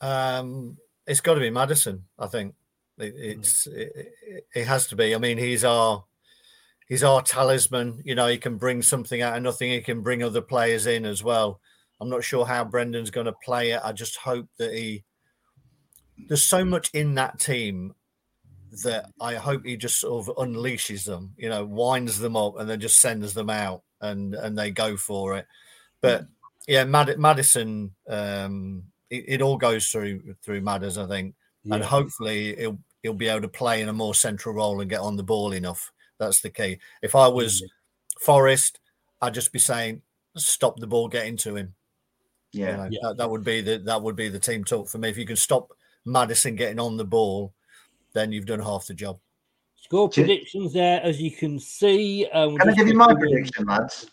[SPEAKER 4] Um, it's got to be Maddison. I think it, hmm. it's it, it, has to be. I mean, he's our he's our talisman. You know, he can bring something out of nothing. He can bring other players in as well. I'm not sure how Brendan's going to play it. I just hope that he. There's so much in that team that I hope he just sort of unleashes them. You know, winds them up and then just sends them out and and they go for it. But yeah, Mad- Maddison. Um, it, it, all goes through through Madders, I think, yeah. and hopefully he'll he'll be able to play in a more central role and get on the ball enough. That's the key. If I was Forest, I'd just be saying, stop the ball getting to him.
[SPEAKER 5] Yeah, you know,
[SPEAKER 4] yeah. That, that, would be the that would be the team talk for me. If you can stop Maddison getting on the ball, then you've done half the job.
[SPEAKER 1] Score predictions there, as you can see.
[SPEAKER 5] Um, can I give you my prediction, lads?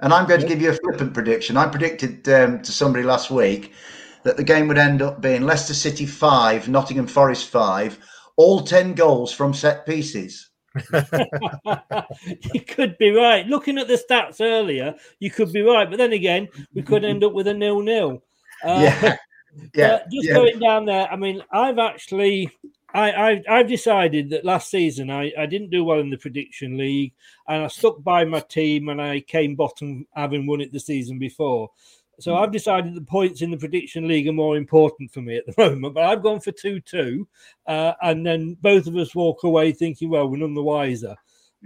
[SPEAKER 5] And I'm going to give you a flippant prediction. I predicted um, to somebody last week that the game would end up being Leicester City 5, Nottingham Forest 5, all 10 goals from set pieces. [LAUGHS]
[SPEAKER 1] you could be right. Looking at the stats earlier, you could be right. But then again, we could end up with a nil nil. Uh,
[SPEAKER 5] yeah. [LAUGHS] Yeah.
[SPEAKER 1] just
[SPEAKER 5] yeah.
[SPEAKER 1] going down there, I mean, I've actually I, I have decided that last season I, I didn't do well in the prediction league and I stuck by my team and I came bottom having won it the season before. So. I've decided the points in the prediction league are more important for me at the [LAUGHS] moment. But I've gone for two two, uh, and then both of us walk away thinking, well, we're none the wiser.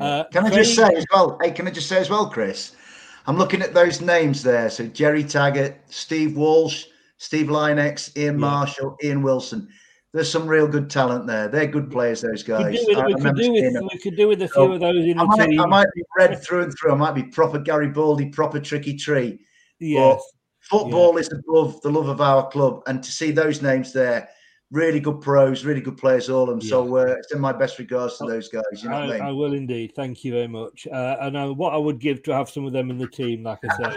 [SPEAKER 5] Uh, can I just say as well? Hey, can I just say as well, Chris? I'm looking at those names there. So Gerry Taggart, Steve Walsh, Steve Lynex, Ian yeah. Marshall, Ian Wilson there's some real good talent there. They're good players, those guys.
[SPEAKER 1] We could do with, could do with, we could do with a few so of those in
[SPEAKER 5] I
[SPEAKER 1] the
[SPEAKER 5] might,
[SPEAKER 1] team.
[SPEAKER 5] I might be red through and through. I might be proper Garibaldi, proper Tricky Tree.
[SPEAKER 1] Yes.
[SPEAKER 5] Football is above the love of our club. And to see those names there, really good pros, really good players, all of them. Yeah. So uh, it's in my best regards to those guys. You know I, I, mean?
[SPEAKER 1] I, will indeed. Thank you very much. Uh, and uh, what I would give to have some of them in the team, like I say.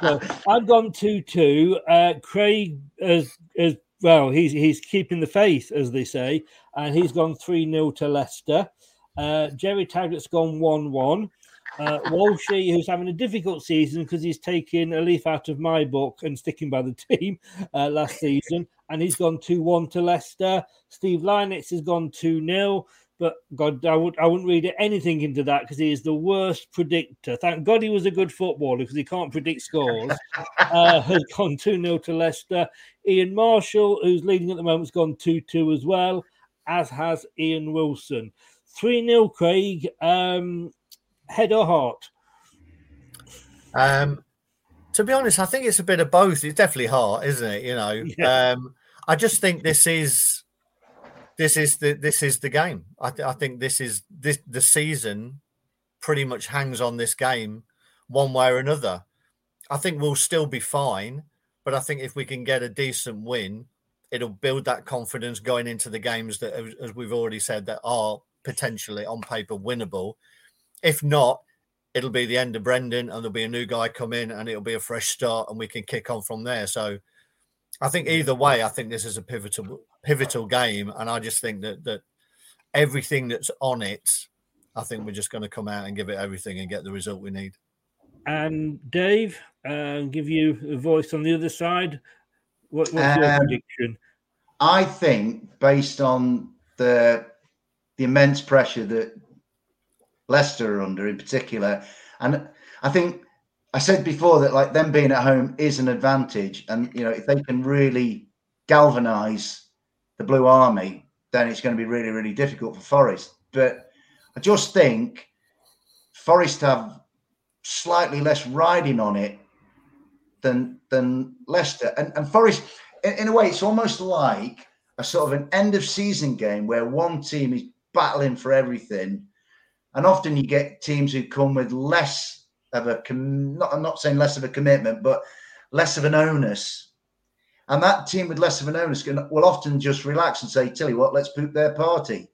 [SPEAKER 1] [LAUGHS] so I've gone 2 2. Uh, Craig has, has well, he's he's keeping the faith, as they say, and he's gone 3 0 to Leicester. Uh, Gerry Taggart's gone 1 1. Uh, Walshy, who's having a difficult season because he's taking a leaf out of my book and sticking by the [LAUGHS] team uh, last season, and he's gone 2 1 to Leicester. Steve Lynex has gone 2 0. But God, I, would, I wouldn't read anything into that because he is the worst predictor. Thank God he was a good footballer because he can't predict scores. [LAUGHS] uh, has gone 2 0 to Leicester. Ian Marshall, who's leading at the moment, has gone 2 2 as well, as has Ian Wilson. 3 0, Craig. Um, head or heart?
[SPEAKER 4] Um, to be honest, I think it's a bit of both. It's definitely heart, isn't it? You know, [LAUGHS] yeah. um, I just think this is this is the this is the game. I, th- I think this is this the season pretty much hangs on this game one way or another. I think we'll still be fine, but I think if we can get a decent win, it'll build that confidence going into the games that, as we've already said, that are potentially on paper winnable. If not, it'll be the end of Brendan and there'll be a new guy come in and it'll be a fresh start and we can kick on from there. So I think either way, I think this is a pivotal pivotal game, and I just think that that everything that's on it, I think we're just going to come out and give it everything and get the result we need.
[SPEAKER 1] And Dave, uh, give you a voice on the other side. What, what's your um, prediction?
[SPEAKER 5] I think, based on the the immense pressure that Leicester are under, in particular, and I think I said before that like them being at home is an advantage, and you know if they can really galvanise the Blue Army, then it's going to be really really difficult for Forest. But I just think Forest have slightly less riding on it than than Leicester, and and Forest in, in a way it's almost like a sort of an end of season game where one team is battling for everything, and often you get teams who come with less of a com- not I'm not saying less of a commitment, but less of an onus. And that team with less of an onus can, will often just relax and say, "Tell you what, let's poop their party."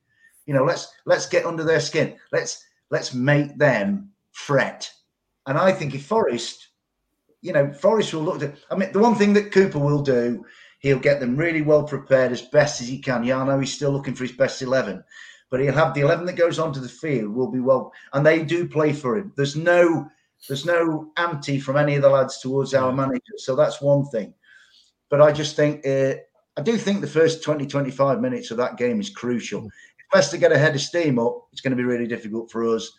[SPEAKER 5] You know, let's let's get under their skin. Let's let's make them fret. And I think if Forest, you know, Forest will look at. I mean, the one thing that Cooper will do, he'll get them really well prepared as best as he can. Yeah, I know he's still looking for his best eleven, but he'll have the eleven that goes onto the field will be well, and they do play for him. There's no there's no anti from any of the lads towards our manager. So that's one thing. But I just think, uh, I do think the first 20, 25 minutes of that game is crucial. Mm. If Leicester get a head of steam up, it's going to be really difficult for us.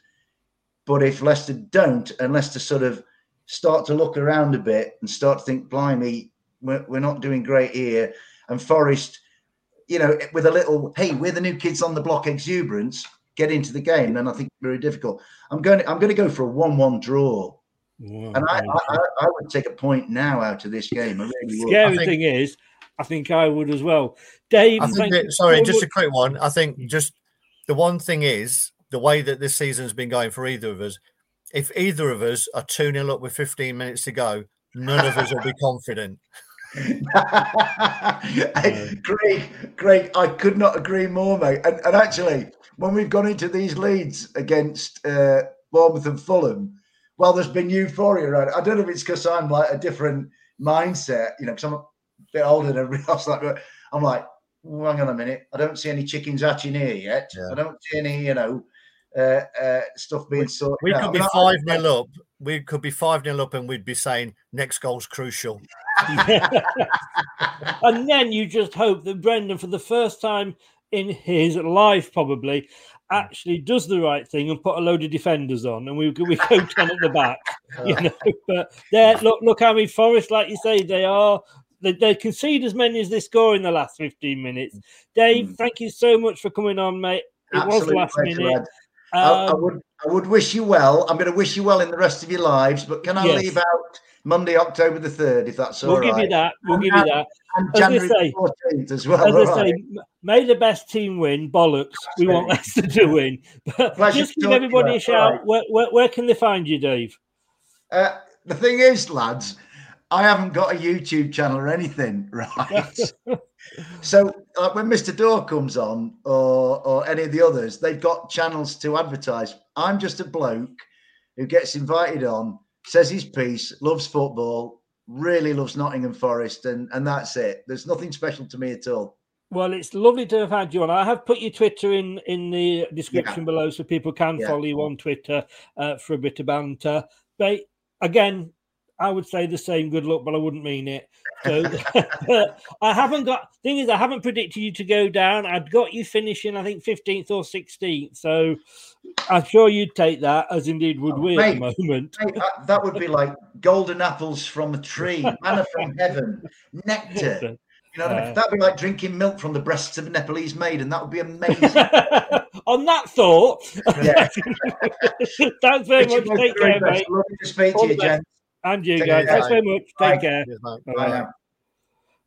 [SPEAKER 5] But if Leicester don't, and Leicester sort of start to look around a bit and start to think, blimey, we're, we're not doing great here. And Forest, you know, with a little, hey, we're the new kids on the block exuberance, get into the game, then I think it's very difficult. I'm going. To, I'm going to go for a one-one draw, and I, I, I, would take a point now out of this game. I really
[SPEAKER 1] would. Scary think, thing is, I think I would as well. Dave,
[SPEAKER 4] that, sorry, just a quick one. I think just the one thing is the way that this season's been going for either of us. If either of us are 2 0 up with 15 minutes to go, none of us will be [LAUGHS] confident. [LAUGHS]
[SPEAKER 5] great, great. I could not agree more, mate. And, and actually, when we've gone into these leads against uh, Bournemouth and Fulham, well, there's been euphoria around it. I don't know if it's because I'm like a different mindset, you know, because I'm a bit older than everybody [LAUGHS] else. Like, I'm like, well, hang on a minute. I don't see any chickens hatching here yet. Yeah. I don't see any, you know, uh, uh, stuff being sorted.
[SPEAKER 4] We could be five nil up. We could be five nil up, and we'd be saying next goal's crucial. [LAUGHS]
[SPEAKER 1] and then you just hope that Brendan, for the first time in his life probably actually does the right thing and put a load of defenders on, and we we go [LAUGHS] ten at the back, you know. But there, look, look how many Forest, like you say, they are. They, they concede as many as they score in the last fifteen minutes. Dave, mm. thank you so much for coming on, mate. It Absolute was last pleasure, minute.
[SPEAKER 5] Um, I, I, um, would, I would wish you well. I'm going to wish you well in the rest of your lives, but can I yes. leave out Monday, October the 3rd, if that's
[SPEAKER 1] all we'll
[SPEAKER 5] right.
[SPEAKER 1] give you that. We'll give you that.
[SPEAKER 5] And as January say, 14th as well.
[SPEAKER 1] As I right. say, may the best team win. Bollocks. That's we want Leicester to win. [LAUGHS] But just give everybody a shout. Right. Where, where, where, can they find you, Dave?
[SPEAKER 5] Uh, the thing is, lads, I haven't got a YouTube channel or anything, [LAUGHS] right? [LAUGHS] so uh, when Mr. Dore comes on or, or any of the others, they've got channels to advertise. I'm just a bloke who gets invited on says his piece, loves football, really loves Nottingham Forest, and and that's it. There's nothing special to me at all.
[SPEAKER 1] Well, it's lovely to have had you on. I have put your Twitter in in the description yeah. below so people can yeah. follow you on Twitter uh, for a bit of banter. But again, I would say the same good luck, but I wouldn't mean it. So [LAUGHS] I haven't got thing is I haven't predicted you to go down. I've got you finishing, I think, 15th or 16th. So I'm sure you'd take that, as indeed would we mate, at the moment.
[SPEAKER 5] Mate, that would be like golden apples from a tree, manna from heaven, nectar. [LAUGHS] You know, uh, that'd be like drinking milk from the breasts of a Nepalese maiden. That would be amazing. [LAUGHS]
[SPEAKER 1] On that thought, yeah. thanks very much. Take care, mate.
[SPEAKER 5] Lovely to speak to you, Jen.
[SPEAKER 1] And you Take guys. Thanks very much. Take Bye. care. Bye. Bye.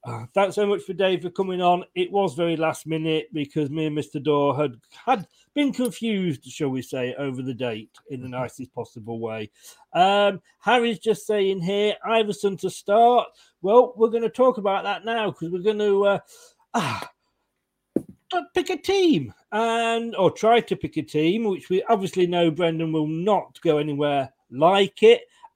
[SPEAKER 1] Uh, thanks so much for Dave for coming on. It was very last minute because me and Mr. Dore had had been confused, shall we say, over the date in the nicest possible way. Um, Harry's just saying here, Iversen to start. Well, we're going to talk about that now because we're going to uh, ah, pick a team and or try to pick a team, which we obviously know Brendan will not go anywhere like it.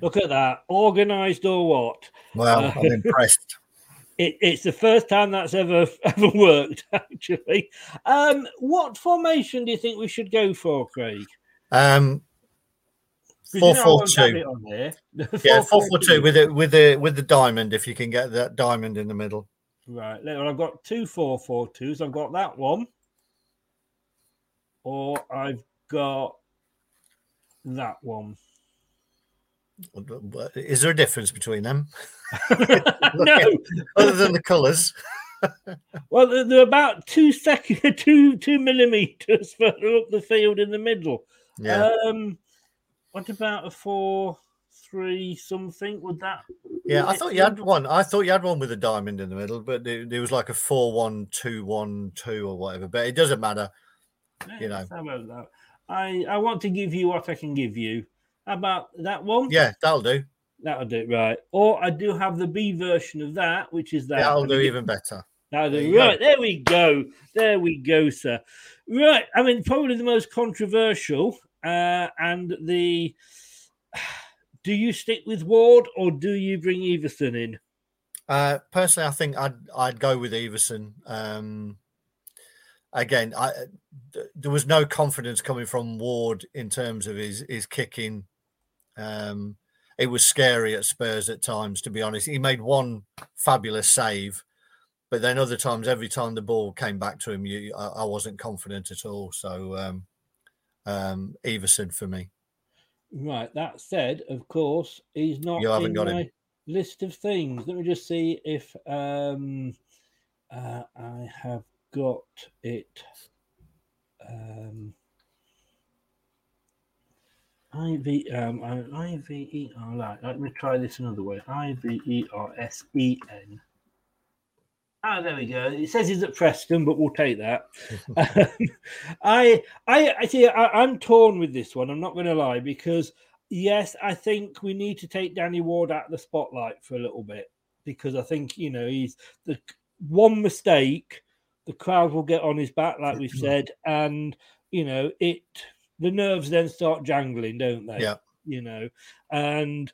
[SPEAKER 1] Look at that, organised or what?
[SPEAKER 4] Well, I'm impressed. [LAUGHS]
[SPEAKER 1] It, it's the first time that's ever [LAUGHS] ever worked. [LAUGHS] Actually, um, what formation do you think we should go for, Craig?
[SPEAKER 4] Um, four four two. yeah, four four two with it with the with the diamond. If you can get that diamond in the middle.
[SPEAKER 1] Right. Well, I've got two four four twos. I've got that one, or I've got that one.
[SPEAKER 4] Is there a difference between them? [LAUGHS] [LAUGHS]
[SPEAKER 1] no,
[SPEAKER 4] other than the colours. [LAUGHS]
[SPEAKER 1] well, they're about two second, two two millimeters further up the field in the middle.
[SPEAKER 4] Yeah.
[SPEAKER 1] Um, what about a four three something? Would that?
[SPEAKER 4] Yeah, I thought you had one. I thought you had one with a diamond in the middle, but there, was like a four one two one two or whatever. But it doesn't matter. Yeah, you know.
[SPEAKER 1] I I want to give you what I can give you. How about that one?
[SPEAKER 4] Yeah, that'll do.
[SPEAKER 1] That'll do, right. Or I do have the B version of that, which is that.
[SPEAKER 4] That'll do even better.
[SPEAKER 1] That'll do. Right, go. there we go. There we go, sir. Right, I mean, probably the most controversial uh, and the. [SIGHS] Do you stick with Ward or do you bring Iversen in?
[SPEAKER 4] Uh, personally, I think I'd I'd go with Iversen. Um, again, I, there was no confidence coming from Ward in terms of his his kicking um, it was scary at Spurs at times, to be honest. He made one fabulous save, but then other times, every time the ball came back to him, you, I, I wasn't confident at all. So, um, um, Iversen for me.
[SPEAKER 1] Right. That said, of course, he's not
[SPEAKER 4] you haven't got
[SPEAKER 1] my
[SPEAKER 4] him.
[SPEAKER 1] list of things. Let me just see if um, uh, I have got it. Um, I V um I V E R like let me try this another way. I V E R S E N. Ah, there we go. It says he's at Preston, but we'll take that. um, [LAUGHS] [LAUGHS] I I I see I, I'm torn with this one. I'm not going to lie because yes, I think we need to take Danny Ward out of the spotlight for a little bit because I think you know he's the one mistake, the crowd will get on his back, like we've said, and you know it the nerves then start jangling, don't they?
[SPEAKER 4] Yeah.
[SPEAKER 1] You know, and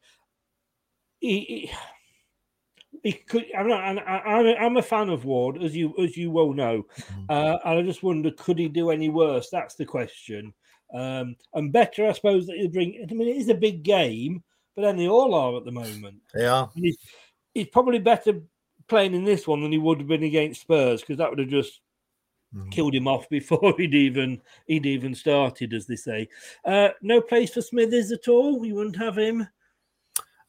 [SPEAKER 1] he, he, he could. I'm not. I'm, I'm a fan of Ward, as you as you well know, mm-hmm. uh, and I just wonder, could he do any worse? That's the question. Um, and better, I suppose, that you bring. I mean, it is a big game, but then they all are at the moment.
[SPEAKER 4] Yeah.
[SPEAKER 1] He's, he's probably better playing in this one than he would have been against Spurs because that would have just Mm. Killed him off [LAUGHS] before he'd even he'd even started, as they say. Uh, no place for Smithies at all. You wouldn't have him.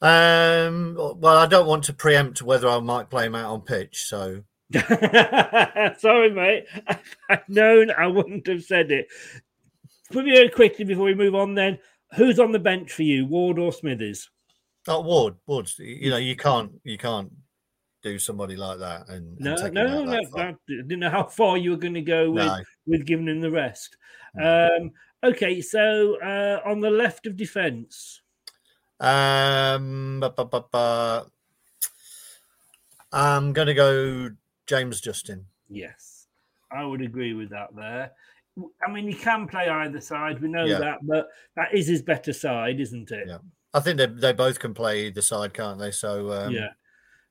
[SPEAKER 4] Um, well, I don't want to preempt whether I might play him out on pitch. So [LAUGHS]
[SPEAKER 1] sorry, mate. [LAUGHS] I've known I wouldn't have said it. Very quickly before we move on, then who's on the bench for you, Ward or Smithies?
[SPEAKER 4] Oh, Ward. Ward. You know, you can't you can't do somebody like that. And,
[SPEAKER 1] No, no, no,
[SPEAKER 4] that
[SPEAKER 1] didn't know how far you were going to go with,
[SPEAKER 4] No.
[SPEAKER 1] with giving him the rest. Um, okay, so uh, on the left of defence,
[SPEAKER 4] Um. I'm going to go James Justin.
[SPEAKER 1] yes, I would agree with that there. I mean, he can play either side, we know
[SPEAKER 4] Yeah.
[SPEAKER 1] that, but that is his better side, isn't it?
[SPEAKER 4] Yeah. I think they they both can play either side, can't they? So um,
[SPEAKER 1] yeah.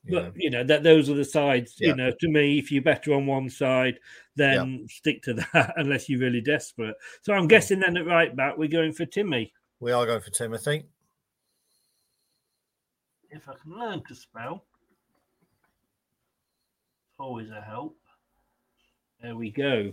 [SPEAKER 4] You
[SPEAKER 1] But
[SPEAKER 4] know.
[SPEAKER 1] you know that those are the sides.
[SPEAKER 4] Yeah.
[SPEAKER 1] You know, to me, if you're better on one side, then stick to [LAUGHS] that unless you're really desperate. So I'm guessing then at right back we're going for Timmy.
[SPEAKER 4] we are going for Timothy.
[SPEAKER 1] If I can learn to spell, always a help. There we go.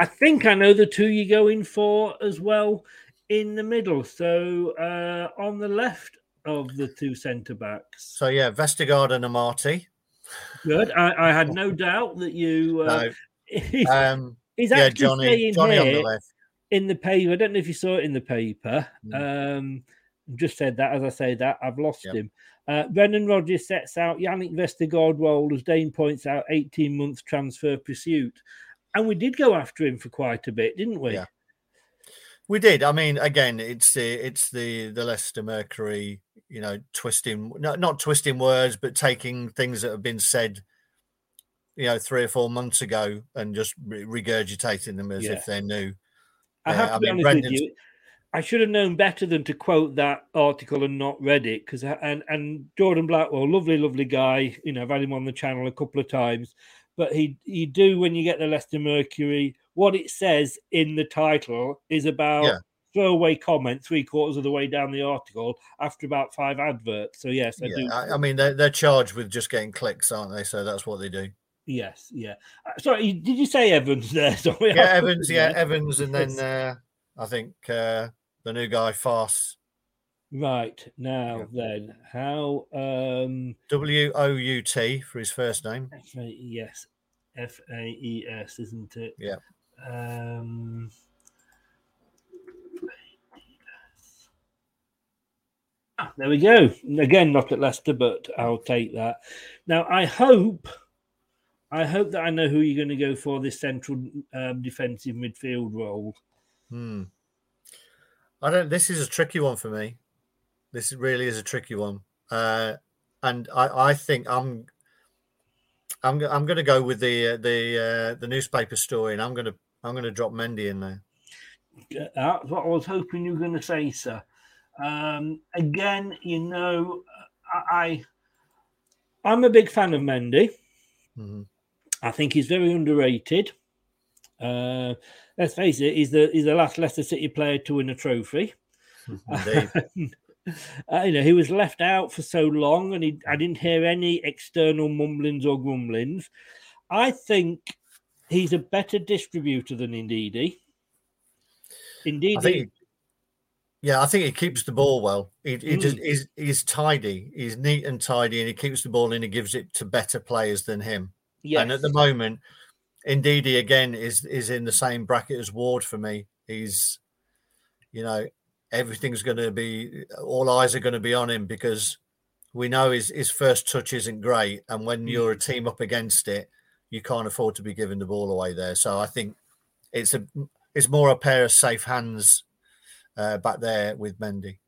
[SPEAKER 1] I think I know the two you're going for as well in the middle. So uh, on the left of the two centre backs.
[SPEAKER 4] So yeah, Vestergaard and Amartey.
[SPEAKER 1] Good. I, I had no [LAUGHS] doubt that you. Uh, he's, [LAUGHS]
[SPEAKER 4] Um,
[SPEAKER 1] he's
[SPEAKER 4] yeah,
[SPEAKER 1] actually Jonny-
[SPEAKER 4] Jonny on the left.
[SPEAKER 1] in the paper. I don't know if you saw it in the paper.
[SPEAKER 4] Mm.
[SPEAKER 1] Um, just said that as I say that I've lost
[SPEAKER 4] Yep.
[SPEAKER 1] him. Uh, Brendan Rodgers sets out Jannik Vestergaard role as Dane points out, eighteen months transfer pursuit, and we did go after him for quite a bit, didn't we?
[SPEAKER 4] Yeah. We did. I mean, again, it's the it's the the Leicester Mercury, you know, twisting not not twisting words, but taking things that have been said, you know, three or four months ago and just regurgitating them as
[SPEAKER 1] Yeah.
[SPEAKER 4] if they're new.
[SPEAKER 1] I
[SPEAKER 4] Uh,
[SPEAKER 1] have to
[SPEAKER 4] I
[SPEAKER 1] be
[SPEAKER 4] mean,
[SPEAKER 1] honest with you. I should have known better than to quote that article and not read it because and and Jordan Blackwell, lovely, lovely guy. You know, I've had him on the channel a couple of times, but he he do when you get the Leicester Mercury. What it says in the title is about
[SPEAKER 4] Yeah.
[SPEAKER 1] throwaway comment three quarters of the way down the article after about five adverts. So yes, I do.
[SPEAKER 4] I, I mean, they're they're charged with just getting clicks, aren't they? So that's what they do.
[SPEAKER 1] yes, yeah. Uh, Sorry, did you say Evans there? [LAUGHS] Sorry,
[SPEAKER 4] Yeah, Evans. Yeah,
[SPEAKER 1] there.
[SPEAKER 4] Evans, and then
[SPEAKER 1] Yes.
[SPEAKER 4] uh, I think uh, the new guy Faes.
[SPEAKER 1] Right now, then, how um
[SPEAKER 4] W O U T for his first name.
[SPEAKER 1] F A E S F A E S, isn't it?
[SPEAKER 4] Yeah.
[SPEAKER 1] Um ah, there we go. Again, not at Leicester, but I'll take that. Now, I hope, I hope that I know who you're going to go for this central um, defensive midfield role.
[SPEAKER 4] Hmm. I don't. This is a tricky one for me. This really is a tricky one, uh, and I, I think I'm. I'm I'm going to go with the uh, the uh, the newspaper story, and I'm going to I'm going to drop Mendy in there.
[SPEAKER 1] That's what I was hoping you were going to say, sir. Um, again, you know, I, I I'm a big fan of Mendy.
[SPEAKER 4] Mhm.
[SPEAKER 1] I think he's very underrated. Uh, let's face it, he's the he's the last Leicester City player to win a trophy. [LAUGHS]
[SPEAKER 4] Indeed. [LAUGHS]
[SPEAKER 1] Uh, you know, he was left out for so long, and he, I didn't hear any external mumblings or grumblings. I think he's a better distributor than Ndidi. Indeed,
[SPEAKER 4] I think. yeah, I think he keeps the ball well. He, he just
[SPEAKER 1] Mm.
[SPEAKER 4] he's, he's tidy. He's neat and tidy, and he keeps the ball and he gives it to better players than him. And at the
[SPEAKER 1] Yes.
[SPEAKER 4] moment, Ndidi again is is in the same bracket as Ward for me. He's, you know, everything's going to be all eyes are going to be on him because we know his his first touch isn't great, and when you're a team up against it, you can't afford to be giving the ball away there. So I think it's a it's more a pair of safe hands uh, back there with Mendy.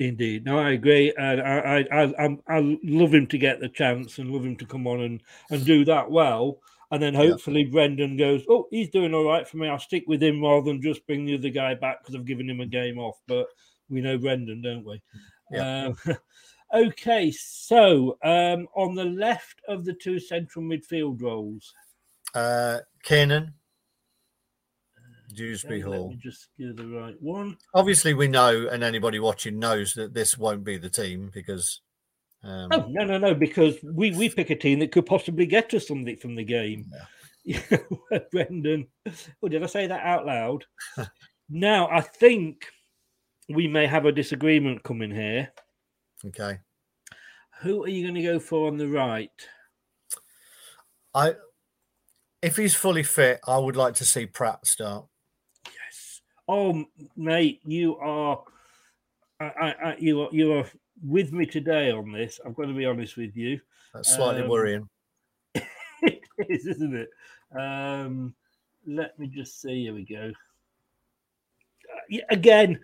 [SPEAKER 1] Indeed, no, I agree, and I, I, I, I'm- I love him to get the chance and love him to come on and and do that well, and then hopefully Brendan goes, oh, he's doing all right for me. I'll stick with him rather than just bring the other guy back because I've given him a game off. But we know Brendan, don't we?
[SPEAKER 4] Yeah.
[SPEAKER 1] Um, [LAUGHS] okay, so um, on the left of the two central midfield roles,
[SPEAKER 4] Uh, Kiernan, Dewsbury
[SPEAKER 1] okay,
[SPEAKER 4] Hall.
[SPEAKER 1] just give the right one.
[SPEAKER 4] Obviously, we know, and anybody watching knows that this won't be the team because. Um,
[SPEAKER 1] Oh no, no, no! Because we we pick a team that could possibly get us something from the game. [LAUGHS] Brendan, oh, did I say that out loud? [LAUGHS] now I think we may have a disagreement coming here.
[SPEAKER 4] Okay.
[SPEAKER 1] Who are you going to go for on the right?
[SPEAKER 4] I, if he's fully fit, I would like to see Praet start.
[SPEAKER 1] Yes. Oh, mate, you are, I, I, I, you are, you are with me today on this. I've got to be honest with you.
[SPEAKER 4] That's slightly
[SPEAKER 1] Um,
[SPEAKER 4] worrying. [LAUGHS]
[SPEAKER 1] it is, isn't it? Um, let me just see. Here we go. Uh, yeah, again,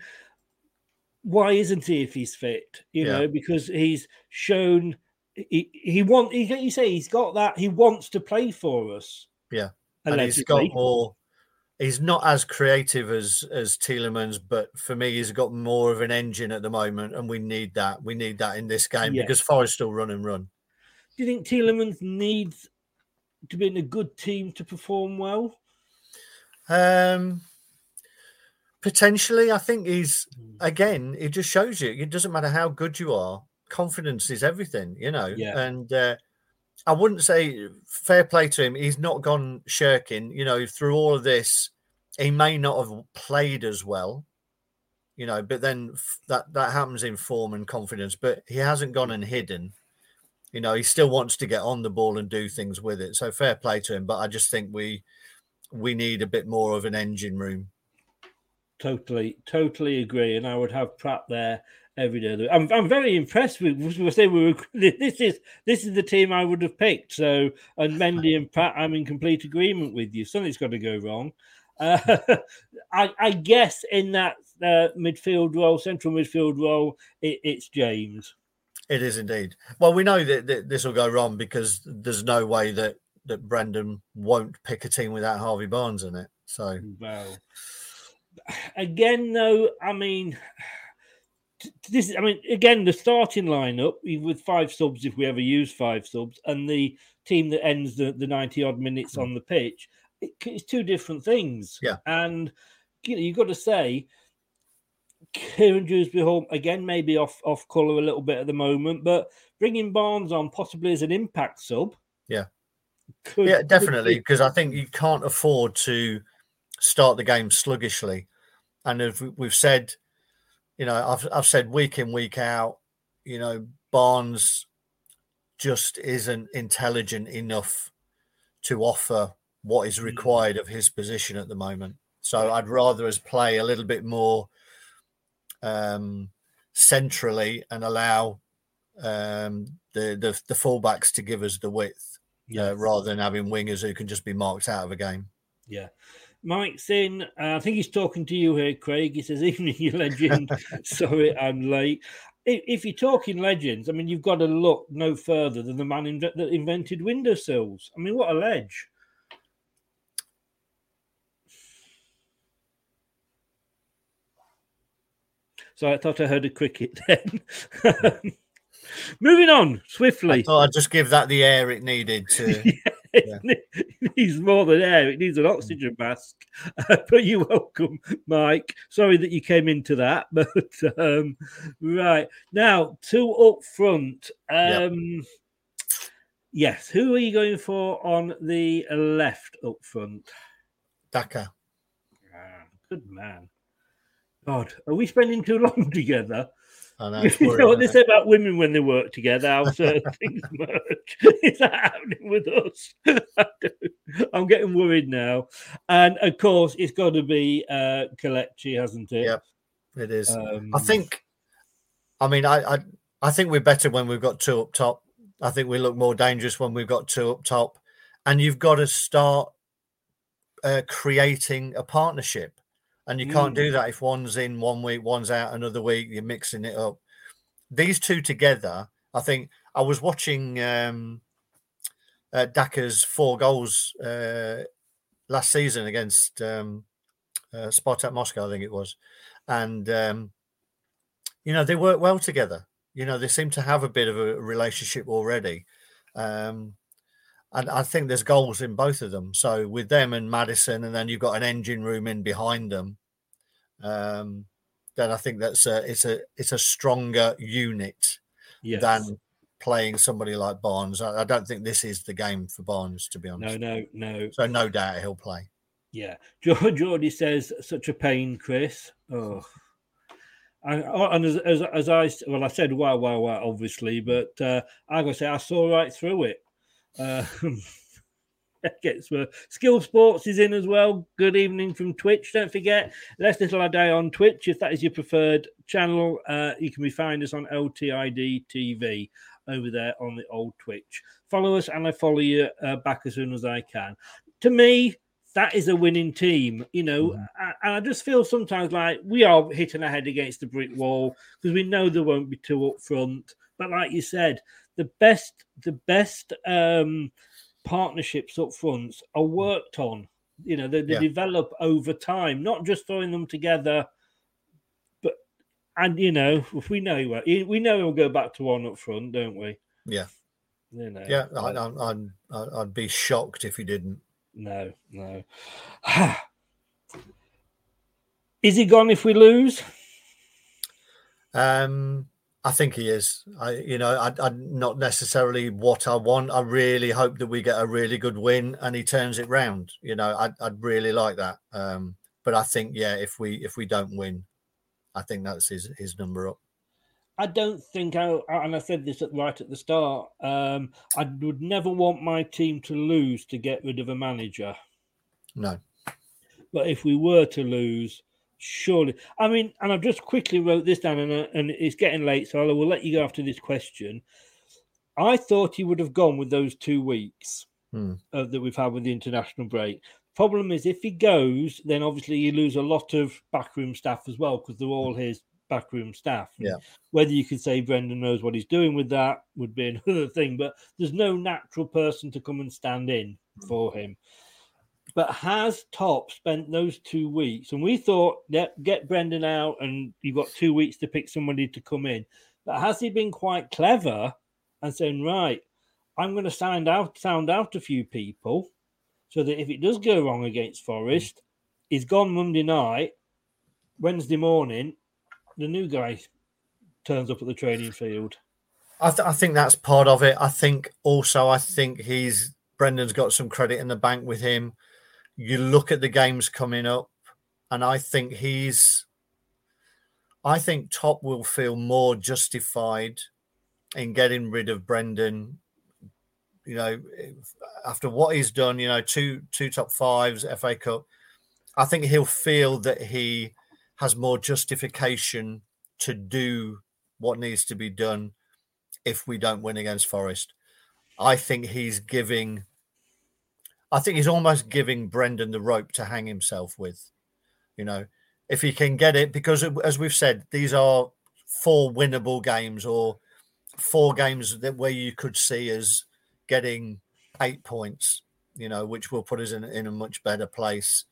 [SPEAKER 1] why isn't he if he's fit? You
[SPEAKER 4] Yeah.
[SPEAKER 1] know, because he's shown he he want he, you say he's got that he wants to play for us.
[SPEAKER 4] Yeah, and he's got more. He's not as creative as as Tielemans, but for me, he's got more of an engine at the moment, and we need that. We need that in this game
[SPEAKER 1] Yeah.
[SPEAKER 4] because Forest still run and run.
[SPEAKER 1] Do you think Tielemans needs to be in a good team to perform well?
[SPEAKER 4] Um, potentially, I think he's
[SPEAKER 1] Hmm.
[SPEAKER 4] again. It just shows you it doesn't matter how good you are. Confidence is everything, you know.
[SPEAKER 1] Yeah.
[SPEAKER 4] And uh, I wouldn't say fair play to him. He's not gone shirking. You know, through all of this, he may not have played as well. You know, but then that that happens in form and confidence. But he hasn't gone and hidden. You know, he still wants to get on the ball and do things with it. So fair play to him. But I just think we we need a bit more of an engine room.
[SPEAKER 1] Totally, totally agree. And I would have Praet there every day. of the- I'm, I'm very impressed with. We say we were. [LAUGHS] This is this is the team I would have picked. So, and Mendy and Praet, I'm in complete agreement with you. Something's got to go wrong. Uh, [LAUGHS] I, I guess in that uh, midfield role, central midfield role, it, it's James.
[SPEAKER 4] It is indeed. Well, we know that, that this will go wrong because there's no way that that Brendan won't pick a team without Harvey Barnes in it. So
[SPEAKER 1] Well, [SIGHS] again, though, I mean, this. I mean, again, the starting lineup with five subs, if we ever use five subs, and the team that ends the, the ninety odd minutes hmm. on the pitch, it, it's two different things.
[SPEAKER 4] Yeah.
[SPEAKER 1] and you know, you've got to say. Kiernan Dewsbury Hall again, maybe off off color a little bit at the moment, but bringing Barnes on possibly as an impact sub.
[SPEAKER 4] yeah,
[SPEAKER 1] Could,
[SPEAKER 4] yeah, definitely.
[SPEAKER 1] be-
[SPEAKER 4] Because I think you can't afford to start the game sluggishly. And if we've said, you know, I've I've said week in week out, you know, Barnes just isn't intelligent enough to offer what is required of his position at the moment. So I'd rather us play a little bit more um, centrally and allow um, the, the the fullbacks to give us the width, uh, rather than having wingers who can just be marked out of a game.
[SPEAKER 1] Yeah. Mike's in. Uh, I think he's talking to you here, Craig. He says, [LAUGHS] Evening, you legend. [LAUGHS] Sorry, I'm late. If, if you're talking legends, I mean, you've got to look no further than the man that invented windowsills. I mean, what a ledge. So I thought I heard a cricket [LAUGHS] then. Moving on swiftly.
[SPEAKER 4] I thought I'd just give that the air it needed to.
[SPEAKER 1] It [LAUGHS] needs more than air. It needs an oxygen mask. [LAUGHS] but you're welcome, Mike. Sorry that you came into that. [LAUGHS] But um, right now, two up front.
[SPEAKER 4] Yep.
[SPEAKER 1] Um, Yes. Who are you going for on the left up front?
[SPEAKER 4] Daka.
[SPEAKER 1] Ah, good man. God, are we spending too long together?
[SPEAKER 4] I know.
[SPEAKER 1] you know what they say about women when they work together, how [LAUGHS] certain things merge. [LAUGHS] Is that happening with us? [LAUGHS] I'm getting worried now. And of course, it's got to be uh, Kelechi, hasn't it?
[SPEAKER 4] Yeah, it is.
[SPEAKER 1] Um,
[SPEAKER 4] I think. I mean, I, I I think we're better when we've got two up top. I think we look more dangerous when we've got two up top, and you've got to start uh, creating a partnership. And you can't
[SPEAKER 1] Mm.
[SPEAKER 4] do that if one's in one week, one's out another week. You're mixing it up. These two together, I think. I was watching um, uh, Daka's four goals uh, last season against um, uh, Spartak Moscow, I think it was, and um, you know they work well together. You know they seem to have a bit of a relationship already, um, and I think there's goals in both of them. So with them and Maddison, and then you've got an engine room in behind them. Um, then I think that's a it's a it's a stronger unit
[SPEAKER 1] Yes.
[SPEAKER 4] than playing somebody like Barnes. I, I don't think this is the game for Barnes, to be honest.
[SPEAKER 1] No, no, no.
[SPEAKER 4] So no doubt he'll play.
[SPEAKER 1] Yeah. [LAUGHS] George Geordie says, such a pain, Chris. Oh. And, and as, as, as I well, I said wow, wow, wow, obviously, but uh, I gotta say I saw right through it. [LAUGHS] Uh, gets worse. Skill Sports is in as well. Good evening from Twitch. Don't forget, Leicester Till I Die on Twitch. If that is your preferred channel, uh, you can be find us on LTID TV over there on the old Twitch. Follow us and I follow you uh, back as soon as I can. To me, that is a winning team, you know. And I just feel sometimes like we are hitting our head against the brick wall because we know there won't be two up front. But like you said, the best, the best um, partnerships up front are worked on. You know, they, they
[SPEAKER 4] Yeah.
[SPEAKER 1] develop over time, not just throwing them together. But and you know, if we know we know we'll go back to one up front, don't we?
[SPEAKER 4] Yeah.
[SPEAKER 1] You know,
[SPEAKER 4] Yeah, I, I'm, I'm, I'd be shocked if he didn't.
[SPEAKER 1] No, no. [SIGHS] Is he gone if we lose?
[SPEAKER 4] Um, I think he is. I, you know, I, I not necessarily what I want. I really hope that we get a really good win and he turns it round. You know, I'd, I'd really like that. Um, but I think, yeah, if we if we don't win, I think that's his his number up.
[SPEAKER 1] I don't think I, and I said this at, right at the start. Um, I would never want my team to lose to get rid of a manager.
[SPEAKER 4] No.
[SPEAKER 1] But if we were to lose, surely. I mean, and I've just quickly wrote this down, and, uh, and it's getting late, so I will let you go after this question. I thought he would have gone with those two weeks
[SPEAKER 4] Hmm.
[SPEAKER 1] uh, that we've had with the international break. Problem is, if he goes, then obviously you lose a lot of backroom staff as well because they're all his backroom staff.
[SPEAKER 4] Yeah.
[SPEAKER 1] Whether you could say Brendan knows what he's doing with that would be [LAUGHS] another thing, but there's no natural person to come and stand in for him. But has Top spent those two weeks? And we thought, yeah, get Brendan out, and you've got two weeks to pick somebody to come in. But has he been quite clever and saying, right, I'm going to sound out, sound out a few people, so that if it does go wrong against Forest, he's gone Monday night, Wednesday morning, the new guy turns up at the training field.
[SPEAKER 4] I, th- I think that's part of it. I think also, I think he's Brendan's got some credit in the bank with him. You look at the games coming up, and I think he's. I think Top will feel more justified in getting rid of Brendan. You know, after what he's done, you know, two two top fives, FA Cup. I think he'll feel that he has more justification to do what needs to be done if we don't win against Forest. I think he's giving, I think he's almost giving Brendan the rope to hang himself with. You know, if he can get it, because as we've said, these are four winnable games or four games that where you could see us getting eight points, you know, which will put us in, in a much better place.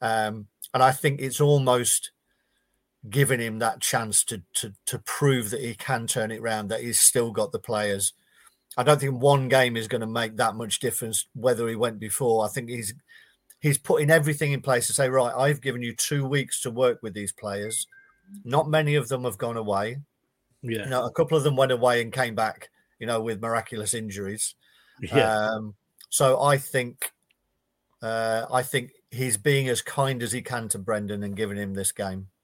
[SPEAKER 4] Um, and I think it's almost giving him that chance to to to prove that he can turn it around, that he's still got the players. I don't think one game is going to make that much difference whether he went before. I think he's he's putting everything in place to say, right, I've given you two weeks to work with these players. Not many of them have gone away.
[SPEAKER 1] Yeah.
[SPEAKER 4] You know, a couple of them went away and came back, you know, with miraculous injuries.
[SPEAKER 1] Yeah.
[SPEAKER 4] Um, so I think uh, I think he's being as kind as he can to Brendan and giving him this game. [SIGHS]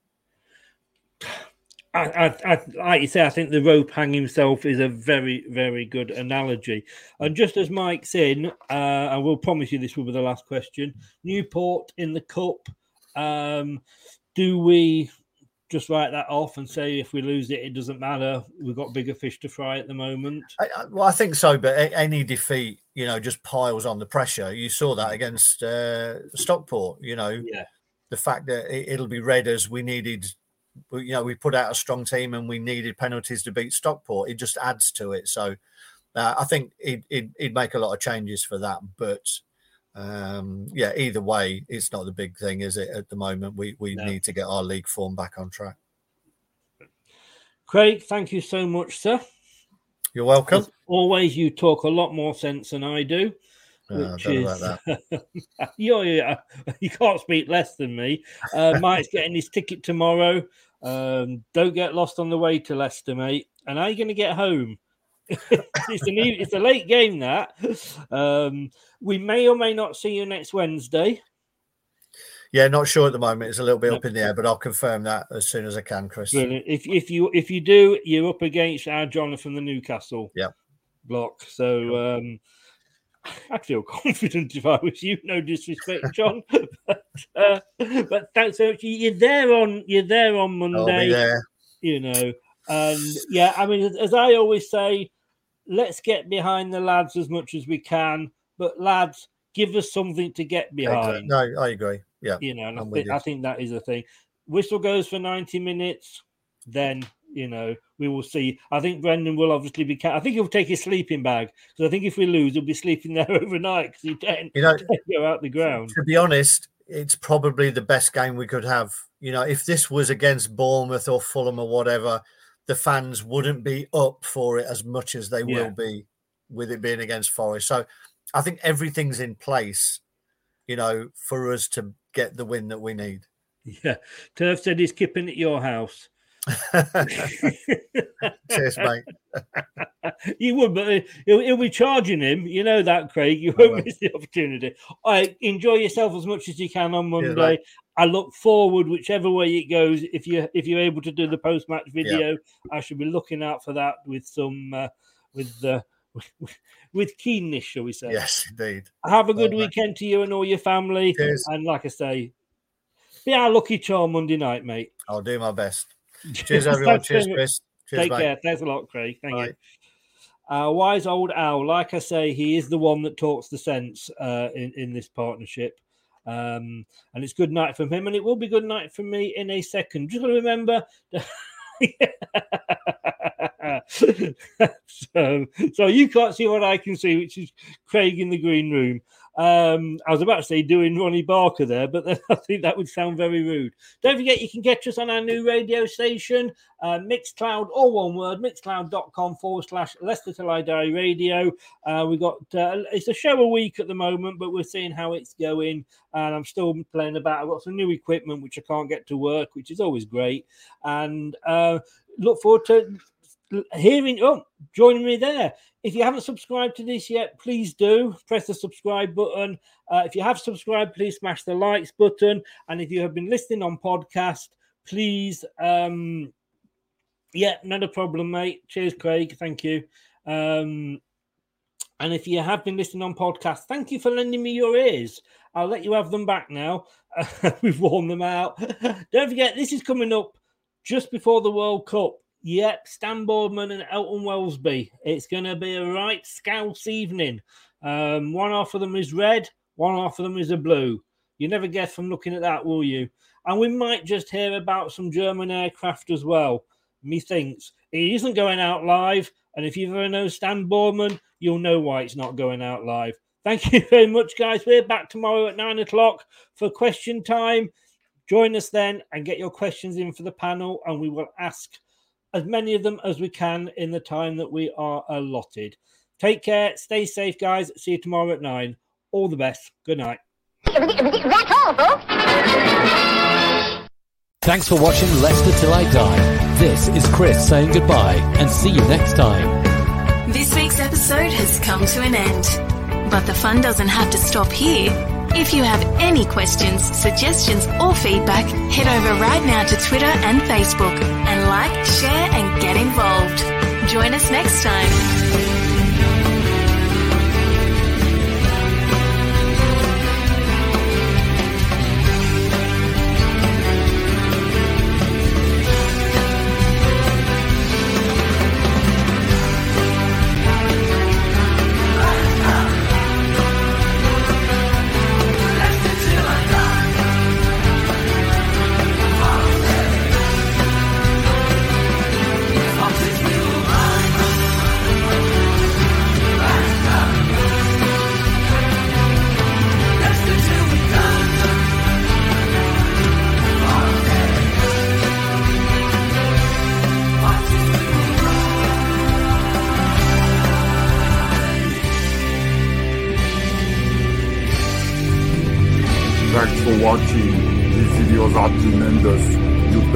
[SPEAKER 4] [SIGHS] [SIGHS]
[SPEAKER 1] I, I, I, like you say, I think the rope hang himself is a very, very good analogy. And just as Mike's in, uh, I will promise you this will be the last question. Newport in the cup. Um, do we just write that off and say if we lose it, it doesn't matter? We've got bigger fish to fry at the moment.
[SPEAKER 4] I, I, well, I think so, but a- any defeat, you know, just piles on the pressure. You saw that against uh, Stockport. You know,
[SPEAKER 1] yeah.
[SPEAKER 4] the fact that it, it'll be read as we needed, you know, we put out a strong team and we needed penalties to beat Stockport. It just adds to it. So uh, I think he'd, he'd, he'd make a lot of changes for that. But um, yeah, either way, it's not the big thing, is it? At the moment, we we
[SPEAKER 1] No.
[SPEAKER 4] need to get our league form back on track.
[SPEAKER 1] Craig, thank you so much, sir.
[SPEAKER 4] You're welcome.
[SPEAKER 1] As always, you talk a lot more sense than I do.
[SPEAKER 4] Oh,
[SPEAKER 1] Which is,
[SPEAKER 4] about
[SPEAKER 1] you're, [LAUGHS] yeah, [LAUGHS] you can't speak less than me. Uh, Mike's getting his ticket tomorrow. Um, don't get lost on the way to Leicester, mate. And how are you going to get home? [LAUGHS] it's, an, it's a late game, that. Um, we may or may not see you next Wednesday.
[SPEAKER 4] Yeah, not sure at the moment. It's a little bit up in the air, but I'll confirm that as soon as I can, Chris.
[SPEAKER 1] Brilliant. If, if you if you do, you're up against our Jonathan from the Newcastle
[SPEAKER 4] Yep.
[SPEAKER 1] block. So um, [LAUGHS] I feel confident if I was you. No disrespect, John, [LAUGHS] but, uh, but thanks so much. You're there on you're there on Monday.
[SPEAKER 4] there.
[SPEAKER 1] You know, and yeah, I mean, as, as I always say, let's get behind the lads as much as we can. But lads, give us something to get behind.
[SPEAKER 4] No, I agree. Yeah,
[SPEAKER 1] You know, and I think,
[SPEAKER 4] you.
[SPEAKER 1] I think that is a thing. Whistle goes for 90 minutes, then, you know, we will see. I think Brendan will obviously be. I think he'll take his sleeping bag because I think if we lose, he'll be sleeping [LAUGHS] there overnight because he can't,
[SPEAKER 4] You know- [LAUGHS]
[SPEAKER 1] can't go out the ground.
[SPEAKER 4] to be honest, it's probably the best game we could have. You know, if this was against Bournemouth or Fulham or whatever, the fans wouldn't be up for it as much as they
[SPEAKER 1] Yeah.
[SPEAKER 4] will be with it being against Forest. So I think everything's in place, you know, for us to get the win that we need.
[SPEAKER 1] Yeah. Turf said he's kipping at your house. [LAUGHS]
[SPEAKER 4] Cheers, mate. [LAUGHS]
[SPEAKER 1] you would, but uh, he'll, he'll be charging him. You know that, Craig. You won't miss the opportunity. I enjoy yourself as much as you can on Monday.
[SPEAKER 4] mate.
[SPEAKER 1] I look forward, whichever way it goes. If you if you're able to do the post match video, I should be looking out for that with some uh, with uh, [LAUGHS] with keenness, shall we say?
[SPEAKER 4] Yes, indeed.
[SPEAKER 1] Have a good
[SPEAKER 4] right.
[SPEAKER 1] weekend to you and all your family.
[SPEAKER 4] Cheers.
[SPEAKER 1] And like I say, be our lucky charm Monday night, mate.
[SPEAKER 4] I'll do my best. Cheers, [LAUGHS] everyone. Cheers. Chris. Cheers,
[SPEAKER 1] Take
[SPEAKER 4] mate.
[SPEAKER 1] care. Thanks a lot, Craig. Thank
[SPEAKER 4] Bye.
[SPEAKER 1] you. Uh, wise old owl, like I say, he is the one that talks the sense uh, in in this partnership, um, and it's good night from him, and it will be good night from me in a second. Just got to remember. [LAUGHS] so, so you can't see what I can see, which is Craig in the green room. Um, I was about to say doing Ronnie Barker there, but [LAUGHS] I think that would sound very rude. Don't forget you can catch us on our new radio station, uh, Mixcloud, all one word, mixcloud.com forward slash Leicester Till I Die Radio. Uh, we got uh, it's a show a week at the moment, but we're seeing how it's going, and I'm still playing about. I've got some new equipment which I can't get to work, which is always great, and uh, look forward to hearing oh joining me there. If you haven't subscribed to this yet please do. Press the subscribe button. Uh, if you have subscribed please smash the likes button. And if you have been listening on podcast please um yeah not a problem mate. Cheers craig. Thank you. Um and if you have been listening on podcast thank you for lending me your ears. I'll let you have them back now. [LAUGHS] We've worn them out. [LAUGHS] Don't forget this is coming up just before the world cup Yep, Stan Boardman and Elton Wellesby. It's going to be a right scouse evening. Um, one half of them is red, one half of them is a blue. You never guess from looking at that, will you? And we might just hear about some German aircraft as well. Methinks it isn't going out live, and if you've ever known Stan Boardman, you'll know why it's not going out live. Thank you [LAUGHS] very much, guys. We're back tomorrow at nine o'clock for question time. Join us then and get your questions in for the panel, and we will ask as many of them as we can in the time that we are allotted. Take care, stay safe, guys. See you tomorrow at nine. All the best. Good night.
[SPEAKER 6] That's all, folks.
[SPEAKER 2] Thanks for watching Leicester Till I Die. This is Chris saying goodbye and see you next time.
[SPEAKER 7] This week's episode has come to an end. But the fun doesn't have to stop here. If you have any questions, suggestions, or feedback, head over right now to Twitter and Facebook and like, share, and get involved. Join us next time.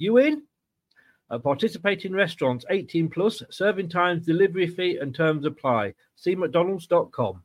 [SPEAKER 1] You in? At participating restaurants 18 plus, serving times, delivery fee, and terms apply. See McDonald's.com.